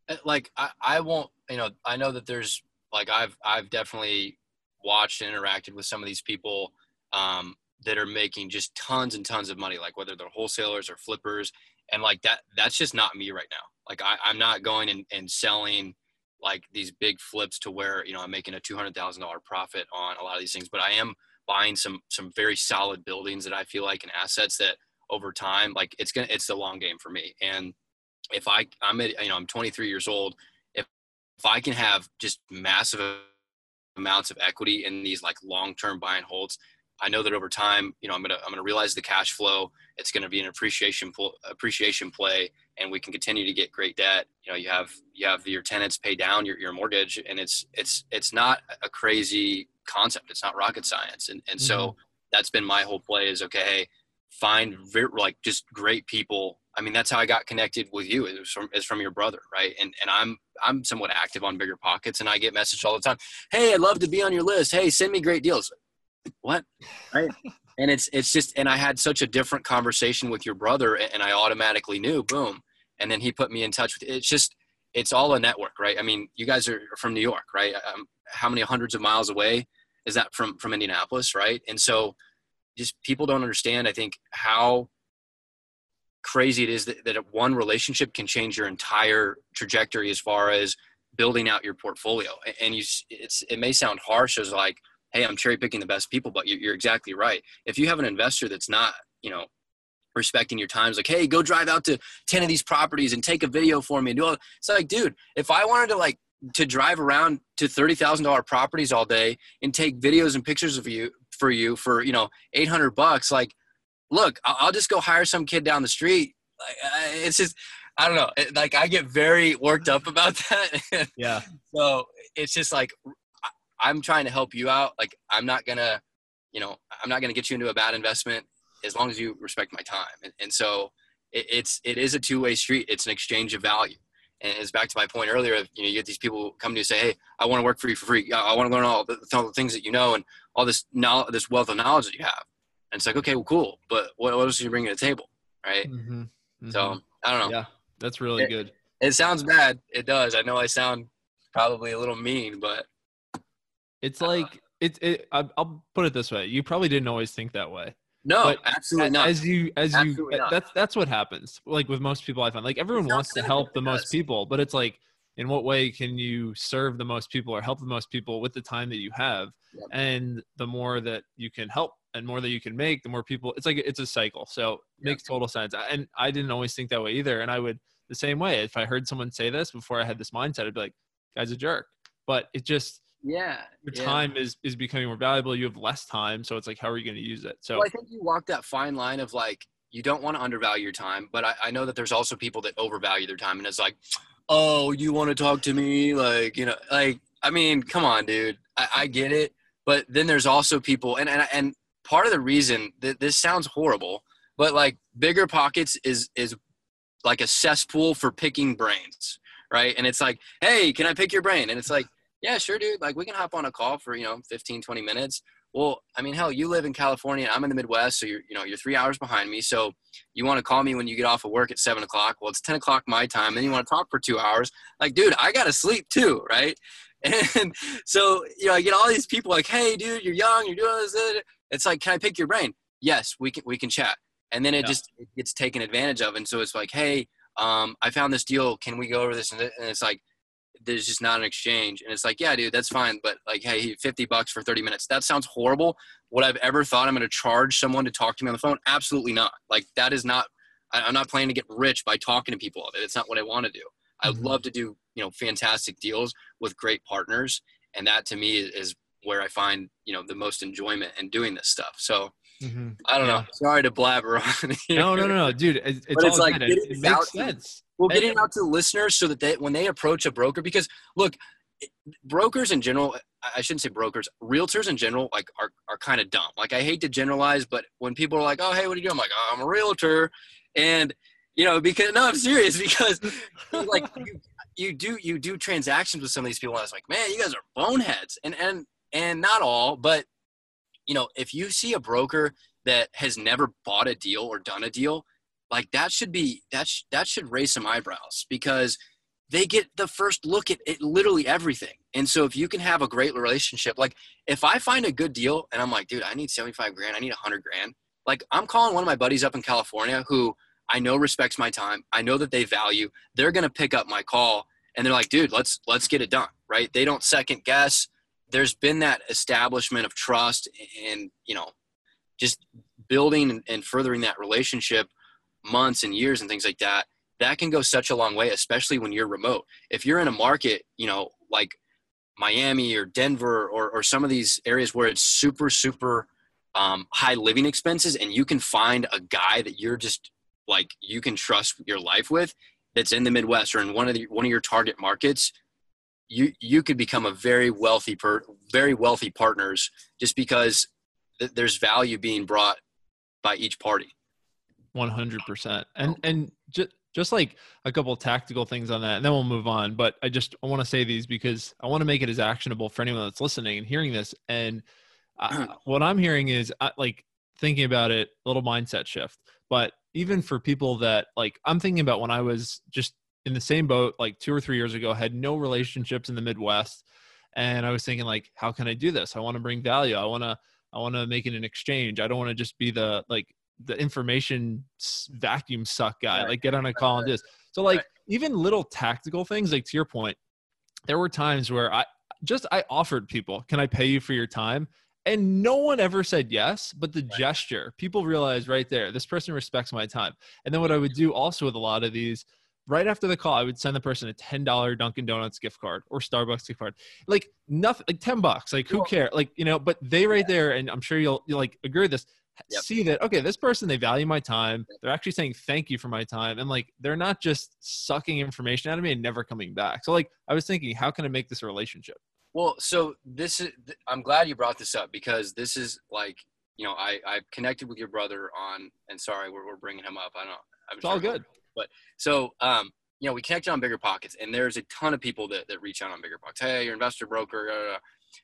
Uh, like I, I won't you know i know that there's like i've i've definitely watched and interacted with some of these people um, that are making just tons and tons of money like whether they're wholesalers or flippers and like that that's just not me right now like I, i'm not going and, and selling like these big flips to where you know i'm making a $200000 profit on a lot of these things but i am buying some some very solid buildings that i feel like and assets that over time like it's gonna it's the long game for me and if I I'm at, you know I'm 23 years old, if if I can have just massive amounts of equity in these like long-term buy and holds, I know that over time, you know, I'm gonna I'm gonna realize the cash flow. It's gonna be an appreciation appreciation play, and we can continue to get great debt. You know, you have you have your tenants pay down your, your mortgage, and it's it's it's not a crazy concept. It's not rocket science, and and so mm-hmm. that's been my whole play is okay. Hey, find very, like just great people. I mean, that's how I got connected with you. It was from is from your brother, right? And and I'm I'm somewhat active on Bigger Pockets, and I get messaged all the time. Hey, I'd love to be on your list. Hey, send me great deals. What? Right? and it's it's just and I had such a different conversation with your brother, and I automatically knew. Boom. And then he put me in touch with. It's just it's all a network, right? I mean, you guys are from New York, right? Um, how many hundreds of miles away is that from from Indianapolis, right? And so just people don't understand i think how crazy it is that, that one relationship can change your entire trajectory as far as building out your portfolio and you it's it may sound harsh as like hey i'm cherry picking the best people but you're, you're exactly right if you have an investor that's not you know respecting your times like hey go drive out to 10 of these properties and take a video for me and do all it's like dude if i wanted to like to drive around to $30,000 properties all day and take videos and pictures of you for you for, you know, 800 bucks. Like, look, I'll, I'll just go hire some kid down the street. Like, it's just, I don't know. Like, I get very worked up about that. Yeah. so it's just like, I'm trying to help you out. Like, I'm not going to, you know, I'm not going to get you into a bad investment as long as you respect my time. And, and so it, it's, it is a two way street. It's an exchange of value. And it's back to my point earlier of, you know, you get these people come to you and say, Hey, I want to work for you for free. I want to learn all the, all the things that you know and all this knowledge, this wealth of knowledge that you have. And it's like, okay, well, cool. But what, what else are you bringing to the table? Right. Mm-hmm. So I don't know. yeah, that's really It- good. It sounds bad. It does. I know I sound probably a little mean, but It's Uh, like it's. It, I'll put it this way: you probably didn't always think that way. No, But absolutely not. As you, as you, not. that's that's what happens. Like with most people, I find like everyone wants to help the most people, but it's like, in what way can you serve the most people or help the most people with the time that you have? Yep. And the more that you can help and more that you can make, the more people. It's like it's a cycle. So it Yep. makes total sense. And I didn't always think that way either. And I would the same way if I heard someone say this before I had this mindset, I'd be like, "Guy's a jerk." But it just yeah. your yeah. time is is becoming more valuable. You have less time, so it's like, how are you going to use it? So Well, I think you walk that fine line of like you don't want to undervalue your time, but I, I know that there's also people that overvalue their time, and it's like, oh, you want to talk to me, like you know, like I mean, come on, dude, I, I get it, but then there's also people, and and and part of the reason that this sounds horrible, but like bigger pockets is is like a cesspool for picking brains, right? And it's like, hey, can I pick your brain? And it's like, yeah, sure, dude. Like we can hop on a call for you know 15, 20 minutes. Well, I mean, hell, you live in California. I'm in the Midwest, so you're you know you're three hours behind me. So you want to call me when you get off of work at seven o'clock? Well, it's ten o'clock my time. Then you want to talk for two hours? Like, dude, I gotta sleep too, right? And so you know, I get all these people like, hey, dude, you're young, you're doing this. It's like, can I pick your brain? Yes, we can. We can chat. And then it yeah. just it gets taken advantage of. And so it's like, hey, um, I found this deal. Can we go over this? And it's like, there's just not an exchange. And it's like, yeah, dude, that's fine. But like, hey, 50 bucks for 30 minutes. That sounds horrible. Would I've ever thought I'm going to charge someone to talk to me on the phone? Absolutely not. Like that is not, I, am not planning to get rich by talking to people. It's not what I want to do. I mm-hmm. love to do, you know, fantastic deals with great partners. And that to me is where I find, you know, the most enjoyment in doing this stuff. So mm-hmm. I don't yeah. know. Sorry to blabber on. Here. No, no, no, no, dude. It's, it's, it's like, it, it makes sense. We'll get out to listeners so that they, when they approach a broker, because look, brokers in general, I shouldn't say brokers, realtors in general, like are, are kind of dumb. Like I hate to generalize, but when people are like, "Oh, hey, what are you doing?" I'm like, oh, "I'm a realtor," and you know, because no, I'm serious because like you, you do you do transactions with some of these people, and I was like, "Man, you guys are boneheads," and and and not all, but you know, if you see a broker that has never bought a deal or done a deal, like that should be that sh- that should raise some eyebrows because they get the first look at it, literally everything. And so if you can have a great relationship, like if I find a good deal and I'm like, dude, I need 75 grand, I need 100 grand. Like I'm calling one of my buddies up in California who I know respects my time. I know that they value. They're going to pick up my call and they're like, dude, let's let's get it done, right? They don't second guess. There's been that establishment of trust and, you know, just building and furthering that relationship months and years and things like that that can go such a long way especially when you're remote. If you're in a market you know like miami or denver or, or some of these areas where it's super super um, high living expenses and you can find a guy that you're just like you can trust your life with that's in the midwest or in one of the one of your target markets you you could become a very wealthy per very wealthy partners just because th- there's value being brought by each party 100% and and just just like a couple tactical things on that and then we'll move on but i just i want to say these because i want to make it as actionable for anyone that's listening and hearing this. And uh, what i'm hearing is like thinking about it a little mindset shift. But even for people that like i'm thinking about when i was just in the same boat like two or three years ago had no relationships in the midwest and i was thinking like how can i do this? I want to bring value. I want to i want to make it an exchange. I don't want to just be the like the information vacuum suck guy. Right. Like get on a call and this. So like right. even little tactical things, like to your point, there were times where I just I offered people, can I pay you for your time? And no one ever said yes, but the gesture, people realized right there, this person respects my time. And then what I would do also with a lot of these, right after the call, I would send the person a ten dollar Dunkin' Donuts gift card or Starbucks gift card, like nothing, like ten bucks. Like who cares? Like you know, but they right there, and I'm sure you'll, you'll like agree with this yep. see that okay this person they value my time. They're actually saying thank you for my time and like they're not just sucking information out of me and never coming back. So like i was thinking how can i make this a relationship? Well so this is i'm glad you brought this up because this is like you know i i connected with your brother on and sorry we're, we're bringing him up. I don't I'm it's sure all good. but so um you know we connected on bigger pockets and there's a ton of people that, that reach out on bigger pockets. Hey you're investor broker blah, blah, blah.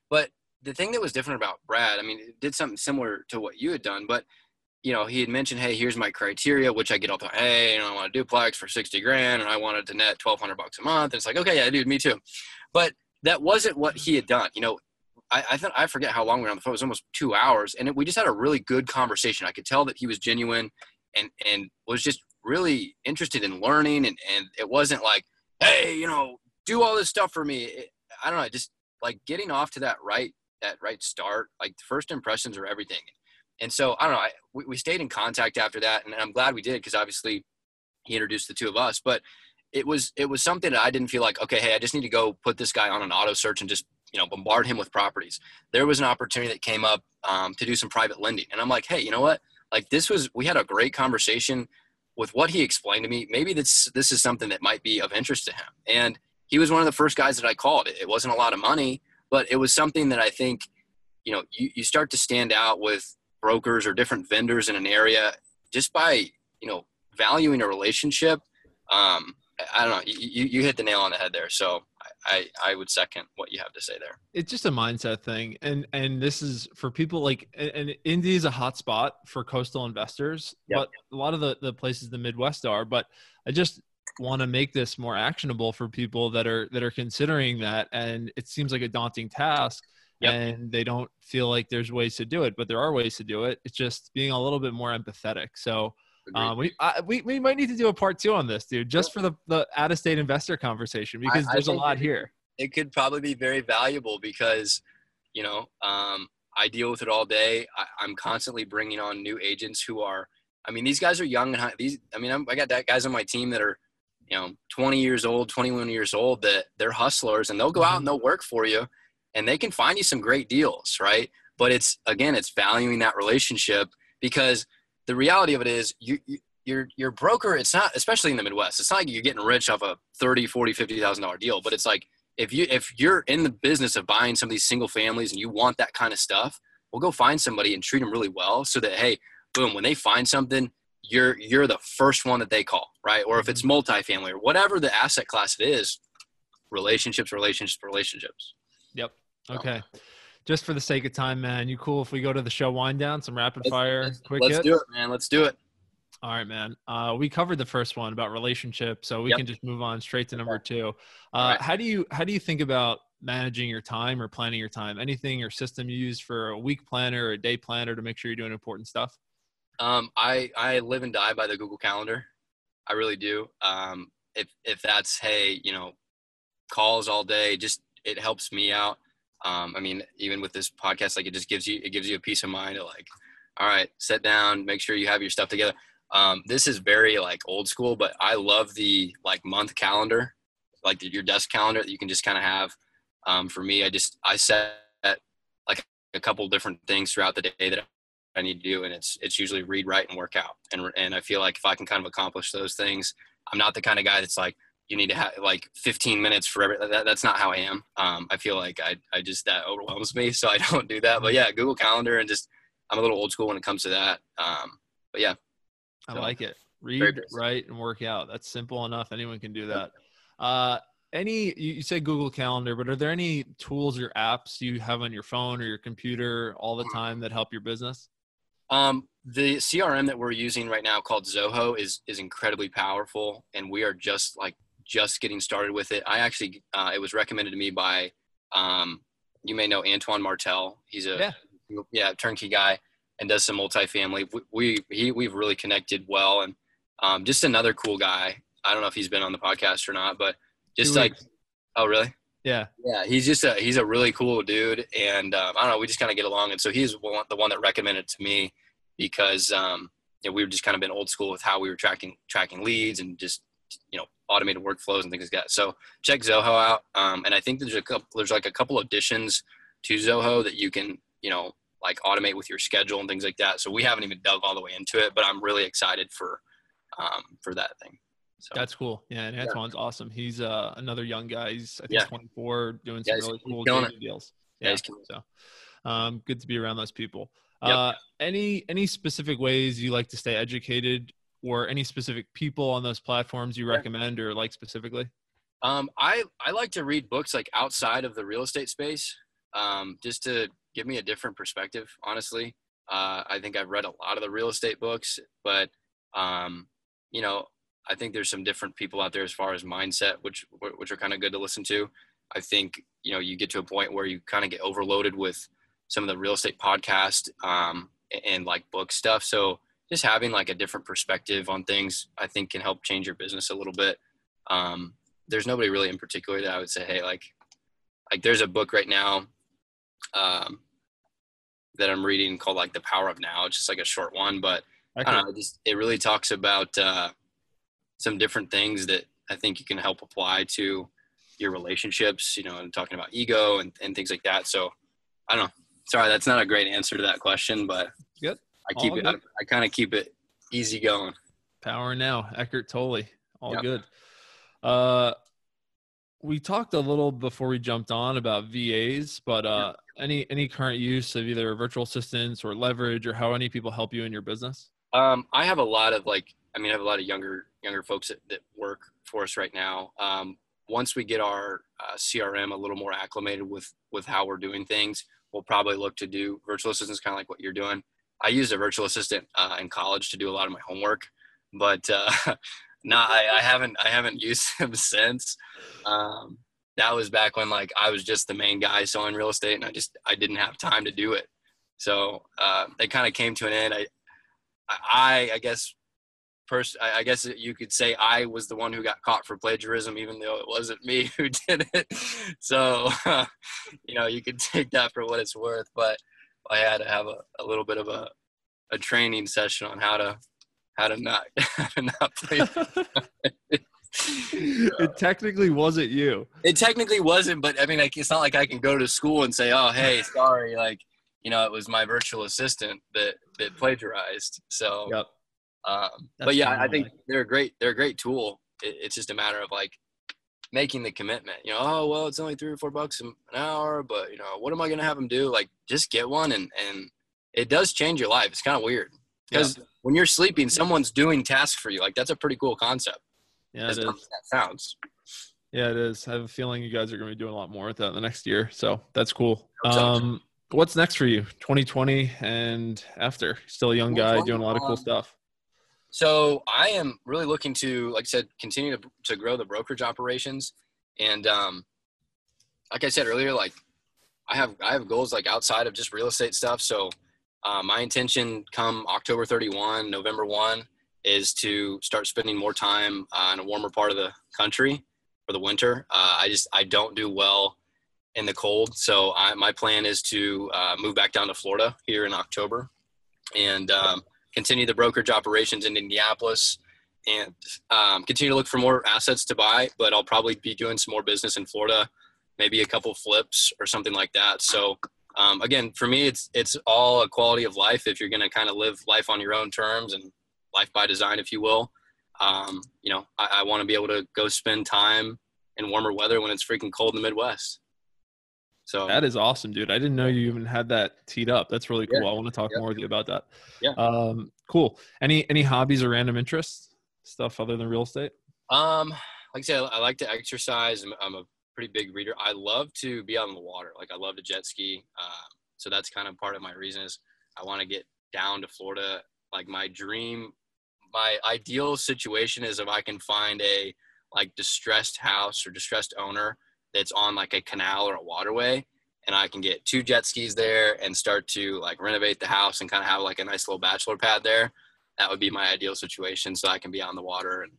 but the thing that was different about Brad, I mean, it did something similar to what you had done, but you know, he had mentioned, hey, here's my criteria, which I get all the time. Hey, you know, I want a duplex for 60 grand and I wanted to net 1200 bucks a month. And it's like, okay, yeah, dude, me too. But that wasn't what he had done. You know, I, I I forget how long we were on the phone. It was almost two hours. And it, we just had a really good conversation. I could tell that he was genuine and, and was just really interested in learning. And, and it wasn't like, hey, you know, do all this stuff for me. It, I don't know, just like getting off to that right that right start, like first impressions are everything. And so I don't know. I, we, we stayed in contact after that, and I'm glad we did because obviously he introduced the two of us. But it was it was something that I didn't feel like okay, hey, I just need to go put this guy on an auto search and just you know bombard him with properties. There was an opportunity that came up um, to do some private lending, and I'm like, hey, you know what? Like this was we had a great conversation with what he explained to me. Maybe this this is something that might be of interest to him. And he was one of the first guys that I called. It, it wasn't a lot of money, but it was something that I think, you know, you, you start to stand out with brokers or different vendors in an area just by, you know, valuing a relationship. Um, I don't know. You, you hit the nail on the head there. So I, I would second what you have to say there. It's just a mindset thing. And, and this is for people like, and Indy is a hot spot for coastal investors, yep. but a lot of the, the places the Midwest are, but I just want to make this more actionable for people that are, that are considering that. And it seems like a daunting task yep. and they don't feel like there's ways to do it, but there are ways to do it. It's just being a little bit more empathetic. So, um, we, I, we we might need to do a part two on this, dude, just for the the out of state investor conversation because I, there's I a lot here. It could probably be very valuable because, you know, um, I deal with it all day. I, am constantly bringing on new agents who are. I mean, these guys are young and high, these. I mean, I'm, I got that guys on my team that are, you know, 20 years old, 21 years old. That they're hustlers and they'll go out mm-hmm. and they'll work for you, and they can find you some great deals, right? But it's again, it's valuing that relationship because the reality of it is you, you your your broker it's not especially in the midwest it's not like you're getting rich off a 30 40 50 thousand dollar deal but it's like if you if you're in the business of buying some of these single families and you want that kind of stuff well go find somebody and treat them really well so that hey boom when they find something you're you're the first one that they call right or if it's mm-hmm. multifamily or whatever the asset class it is relationships relationships relationships yep okay just for the sake of time, man, you cool if we go to the show wind down, some rapid fire, let's, quick Let's hits? do it, man. Let's do it. All right, man. Uh, we covered the first one about relationships, so we yep. can just move on straight to number two. Uh, right. How do you how do you think about managing your time or planning your time? Anything or system you use for a week planner or a day planner to make sure you're doing important stuff? Um, I I live and die by the Google Calendar. I really do. Um, if if that's hey, you know, calls all day, just it helps me out. Um, I mean, even with this podcast, like it just gives you it gives you a peace of mind to like, all right, sit down, make sure you have your stuff together. Um, this is very like old school, but I love the like month calendar, like the, your desk calendar that you can just kind of have. Um, for me, I just I set like a couple different things throughout the day that I need to do, and it's it's usually read, write, and work out. And and I feel like if I can kind of accomplish those things, I'm not the kind of guy that's like, you need to have like 15 minutes for every that, that's not how i am. Um, i feel like I, I just that overwhelms me so i don't do that. But yeah google calendar and just i'm a little old school when it comes to that. Um, but yeah. So, i like it. read write and work out. That's simple enough. Anyone can do that. Uh, any you say google calendar but are there any tools or apps you have on your phone or your computer all the time that help your business um, the crm that we're using right now called zoho is is incredibly powerful and we are just like just getting started with it. I actually, uh, it was recommended to me by, um, you may know Antoine Martel. He's a yeah, yeah turnkey guy and does some multifamily. We, we he, we've really connected well, and um, just another cool guy. I don't know if he's been on the podcast or not, but just Two like, weeks. oh really? Yeah, yeah. He's just a he's a really cool dude, and um, I don't know. We just kind of get along, and so he's one, the one that recommended to me because um, you know, we have just kind of been old school with how we were tracking tracking leads and just you know automated workflows and things like that. So check Zoho out. Um, and I think there's a couple, there's like a couple additions to Zoho that you can, you know, like automate with your schedule and things like that. So we haven't even dug all the way into it, but I'm really excited for, um, for that thing. So, That's cool. Yeah, and Antoine's yeah. awesome. He's uh, another young guy. He's I think yeah. 24, doing some yeah, really cool deals. Yeah, so um, good to be around those people. Yep. Uh, any any specific ways you like to stay educated or any specific people on those platforms you recommend or like specifically? Um, I, I like to read books like outside of the real estate space, um, just to give me a different perspective, honestly. Uh, I think I've read a lot of the real estate books, but, um, you know, I think there's some different people out there as far as mindset, which, which are kind of good to listen to. I think, you know, you get to a point where you kind of get overloaded with some of the real estate podcast, um, and like book stuff. So, just having like a different perspective on things, I think can help change your business a little bit. Um, there's nobody really in particular that I would say, hey, like, like there's a book right now um, that I'm reading called like The Power of Now. It's just like a short one, but okay. I don't know. It just it really talks about uh, some different things that I think you can help apply to your relationships. You know, and talking about ego and, and things like that. So I don't know. Sorry, that's not a great answer to that question, but good. I keep All it. Good. I, I kind of keep it easy going. Power now, Eckhart Tolle. All yep. good. Uh, we talked a little before we jumped on about VAs, but uh, any any current use of either virtual assistants or leverage or how any people help you in your business? Um, I have a lot of like I mean, I have a lot of younger younger folks that, that work for us right now. Um, once we get our uh, CRM a little more acclimated with with how we're doing things, we'll probably look to do virtual assistants, kind of like what you're doing. I used a virtual assistant uh, in college to do a lot of my homework, but uh, not I, I, haven't I haven't used them since. Um, that was back when like I was just the main guy selling real estate, and I just I didn't have time to do it. So uh, kind of came to an end. I I I guess First, I guess you could say I was the one who got caught for plagiarism, even though it wasn't me who did it. So, you know, you could take that for what it's worth. But I had to have a, a little bit of a, a training session on how to how to not how to not play. it technically wasn't you. It technically wasn't, but I mean, like, it's not like I can go to school and say, "Oh, hey, sorry," like, you know, it was my virtual assistant that that plagiarized. So, yep. Um, but yeah, I think they're a great they're a great tool. It, it's just a matter of like making the commitment. You know, oh well, it's only three or four bucks an hour, but you know, what am I gonna have them do? Like, just get one, and and it does change your life. It's kind of weird because yeah. when you're sleeping, someone's doing tasks for you. Like, that's a pretty cool concept. Yeah, it is. That sounds. Yeah, it is. I have a feeling you guys are going to be doing a lot more with that in the next year. So that's cool. Um, what's next for you? 2020 and after. Still a young guy doing a lot of cool um, stuff. So I am really looking to, like I said, continue to, to grow the brokerage operations. And um, like I said earlier, like I have I have goals like outside of just real estate stuff. So uh, my intention come October 31, November 1 is to start spending more time uh, in a warmer part of the country for the winter. Uh, I just I don't do well in the cold, so I, my plan is to uh, move back down to Florida here in October, and um, continue the brokerage operations in Indianapolis and um, continue to look for more assets to buy. But I'll probably be doing some more business in Florida, maybe a couple flips or something like that. So um, again, for me, it's it's all a quality of life. If you're going to kind of live life on your own terms and life by design, if you will, um, you know, I, I want to be able to go spend time in warmer weather when it's freaking cold in the Midwest. So that is awesome, dude. I didn't know you even had that teed up. That's really cool. Yeah. I want to talk yeah. more with you about that. Yeah. Um, cool. Any any hobbies or random interests? Stuff other than real estate? Um, like I said, I like to exercise. I'm, I'm a pretty big reader. I love to be on the water. Like I love to jet ski. Um, so that's kind of part of my reason is I want to get down to Florida. Like my dream, my ideal situation is if I can find a like distressed house or distressed owner that's on like a canal or a waterway and I can get two jet skis there and start to like renovate the house and kind of have like a nice little bachelor pad there. That would be my ideal situation so I can be on the water and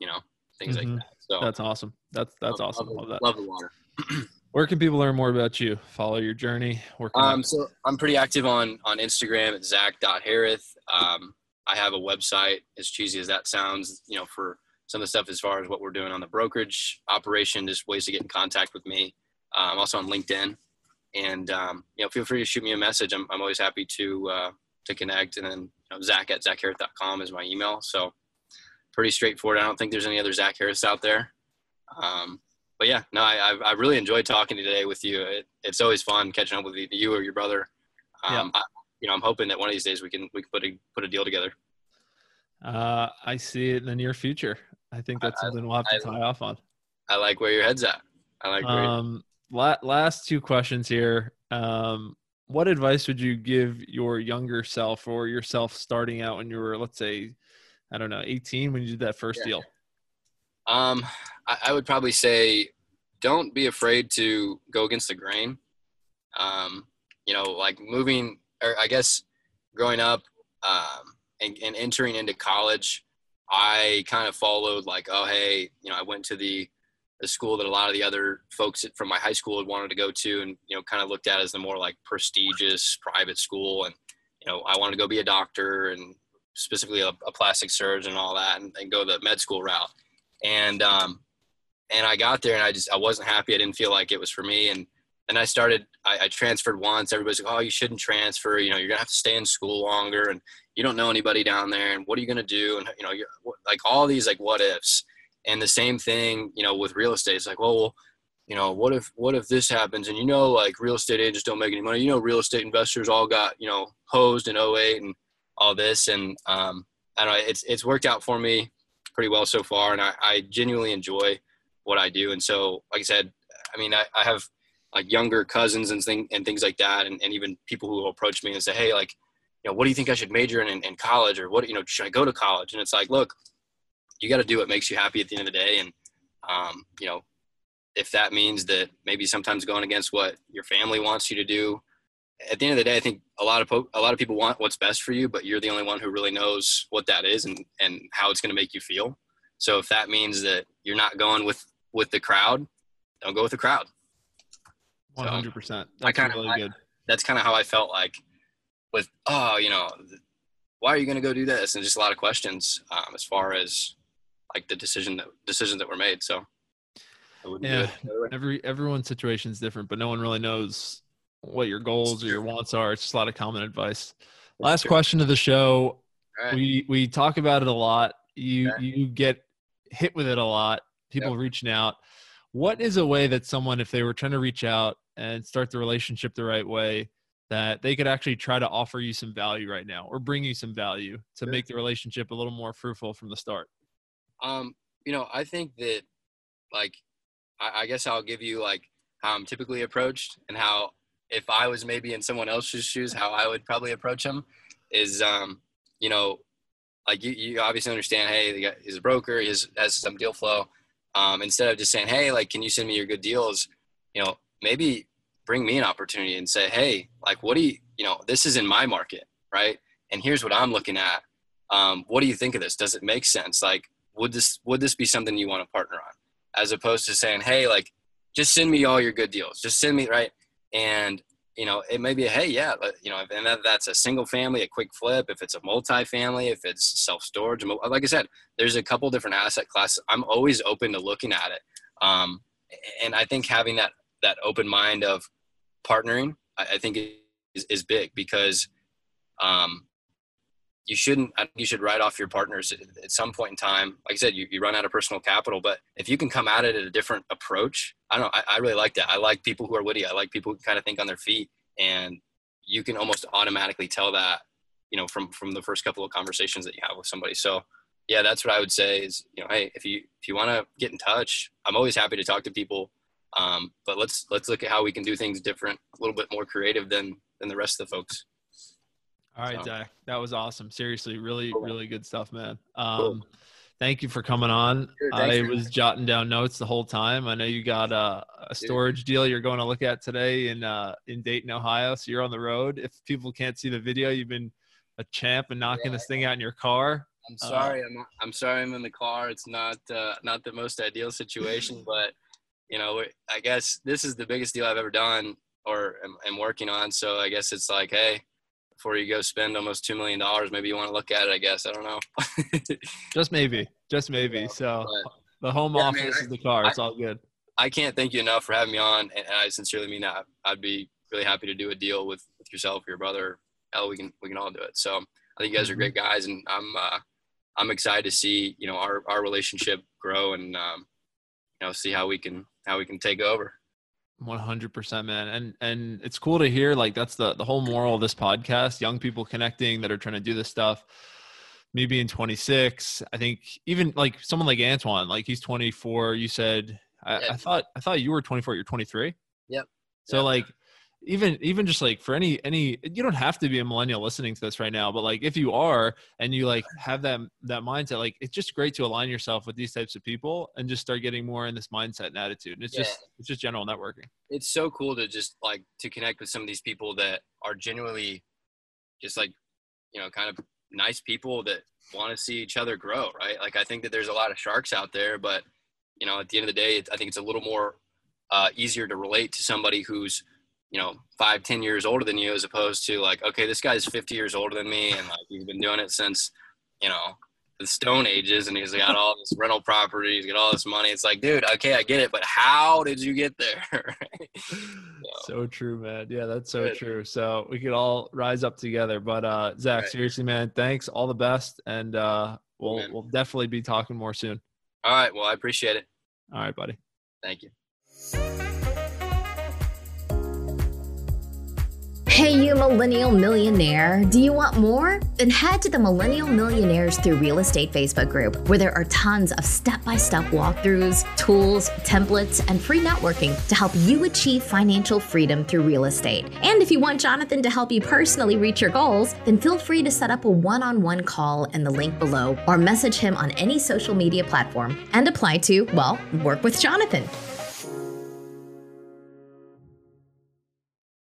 you know things mm-hmm. like that. So that's awesome. That's that's love, awesome. Love, that. Love the water. Where can people learn more about you? Follow your journey. um, so I'm pretty active on on Instagram at zach.harith. Um, I have a website. As cheesy as that sounds, you know, for some of the stuff as far as what we're doing on the brokerage operation, just ways to get in contact with me. Uh, I'm also on LinkedIn, and um, you know, feel free to shoot me a message. I'm, I'm always happy to uh, to connect. And then you know, Zach at zachharith.com is my email. So pretty straightforward. I don't think there's any other Zach Harris out there. Um, but yeah, no, I, I really enjoyed talking today with you. It, it's always fun catching up with you or your brother. Um, yeah. I, you know, I'm hoping that one of these days we can we can put a put a deal together. Uh, I see it in the near future. I think that's something we'll have to tie off on. I like where your head's at. I like. Um, la- last two questions here. Um, what advice would you give your younger self or yourself starting out when you were, let's say, I don't know, 18 when you did that first yeah. deal? Um, I, I, would probably say, don't be afraid to go against the grain. Um, you know, like moving, or I guess growing up um, and, and entering into college, I kind of followed like, oh, hey, you know, I went to the the school that a lot of the other folks from my high school had wanted to go to, and you know, kind of looked at as the more like prestigious private school. And you know, I wanted to go be a doctor and specifically a, a plastic surgeon and all that, and, and, go the med school route. And um, and I got there, and I just I wasn't happy. I didn't feel like it was for me, and and I started. I, I transferred once. Everybody's like, "Oh, you shouldn't transfer. You know, you're gonna have to stay in school longer, and you don't know anybody down there, and what are you gonna do?" And you know, you're, like all these like what ifs. And the same thing, you know, with real estate. It's like, well, well, you know, what if what if this happens? And you know, like real estate agents don't make any money. You know, real estate investors all got you know hosed in 08 and all this. And um, I don't know. It's it's worked out for me pretty well so far, and I, I genuinely enjoy what I do. And so, like I said, I mean, I, I have like younger cousins and thing and things like that, and, and even people who approach me and say, "Hey, like, you know, what do you think I should major in, in, in college, or what you know, should I go to college?" And it's like, look, you got to do what makes you happy at the end of the day, and um, you know, if that means that maybe sometimes going against what your family wants you to do at the end of the day, I think a lot of po- a lot of people want what's best for you, but you're the only one who really knows what that is and and how it's going to make you feel. So if that means that you're not going with with the crowd, don't go with the crowd. One hundred percent. That's kinda, really good. That's kind of how I felt like with oh, you know, why are you going to go do this? And just a lot of questions um, as far as like the decision that decisions that were made. So yeah, every everyone's situation is different, but no one really knows what your goals or your wants are. It's just a lot of common advice. Last question of the show. Right. We we talk about it a lot. You okay. you get hit with it a lot. People yep. reaching out. What is a way that someone, if they were trying to reach out and start the relationship the right way, that they could actually try to offer you some value right now or bring you some value to make the relationship a little more fruitful from the start? Um, you know, I think that like I, I guess I'll give you like how I'm typically approached and how if I was maybe in someone else's shoes, how I would probably approach him is, um, you know, like you, you obviously understand, hey, he's a broker, he has, has some deal flow. Um, instead of just saying, hey, like, can you send me your good deals? You know, maybe bring me an opportunity and say, hey, like, what do you, you know, this is in my market, right? And here's what I'm looking at. Um, what do you think of this? Does it make sense? Like, would this would this be something you want to partner on? As opposed to saying, hey, like, just send me all your good deals. Just send me right and you know it may be a hey yeah you know and that, that's a single family a quick flip if it's a multi-family if it's self-storage like i said there's a couple different asset classes i'm always open to looking at it um, and i think having that that open mind of partnering i, I think is, is big because um, you shouldn't you should write off your partners at some point in time. Like i said you, you run out of personal capital but if you can come at it at a different approach i don't know I, I really like that. I like people who are witty. I like people who kind of think on their feet and you can almost automatically tell that you know from from the first couple of conversations that you have with somebody. So yeah that's what i would say is you know hey if you if you want to get in touch i'm always happy to talk to people um, but let's let's look at how we can do things different a little bit more creative than than the rest of the folks all right, so. Zach, that was awesome. Seriously, really, cool. really good stuff, man. Um, cool. Thank you for coming on. Sure, I was jotting down notes the whole time. I know you got a, a storage Dude. deal you're going to look at today in uh, in Dayton, Ohio. So you're on the road. If people can't see the video, you've been a champ and knocking yeah. this thing out in your car. I'm uh, sorry. Uh, I'm, I'm sorry. I'm in the car. It's not uh, not the most ideal situation, but you know, I guess this is the biggest deal I've ever done or am, am working on. So I guess it's like, hey, before you go spend almost two million dollars, maybe you want to look at it. I guess I don't know. just maybe, just maybe. Yeah, so the home yeah, office I is the car. It's I, all good. I can't thank you enough for having me on, and I sincerely mean that. I'd be really happy to do a deal with with yourself, your brother. Hell, we can we can all do it. So I think you guys are mm-hmm. great guys, and I'm uh, I'm excited to see you know our our relationship grow and um, you know see how we can how we can take over. 100% man and and it's cool to hear like that's the the whole moral of this podcast young people connecting that are trying to do this stuff me being 26 i think even like someone like antoine like he's 24 you said I, yeah. I thought i thought you were 24 you're 23 yep so yep. like even even just like for any any you don't have to be a millennial listening to this right now but like if you are and you like have that that mindset like it's just great to align yourself with these types of people and just start getting more in this mindset and attitude and it's yeah. just it's just general networking it's so cool to just like to connect with some of these people that are genuinely just like you know kind of nice people that want to see each other grow right like i think that there's a lot of sharks out there but you know at the end of the day i think it's a little more uh, easier to relate to somebody who's you know five ten years older than you as opposed to like okay this guy's 50 years older than me and like he's been doing it since you know the stone ages and he's got all this rental property he's got all this money. It's like dude okay i get it but how did you get there? So, so, true man. Yeah that's so good. true. So we could all rise up together. But uh zach right. seriously man thanks. All the best and uh we'll we'll definitely be talking more soon. All right. Well i appreciate it. All right buddy. Thank you Hey, you millennial millionaire. Do you want more? Then head to the Millennial Millionaires Through Real Estate Facebook group, where there are tons of step by step walkthroughs, tools, templates, and free networking to help you achieve financial freedom through real estate. And if you want Jonathan to help you personally reach your goals, then feel free to set up a one on one call in the link below or message him on any social media platform and apply to, well, work with Jonathan.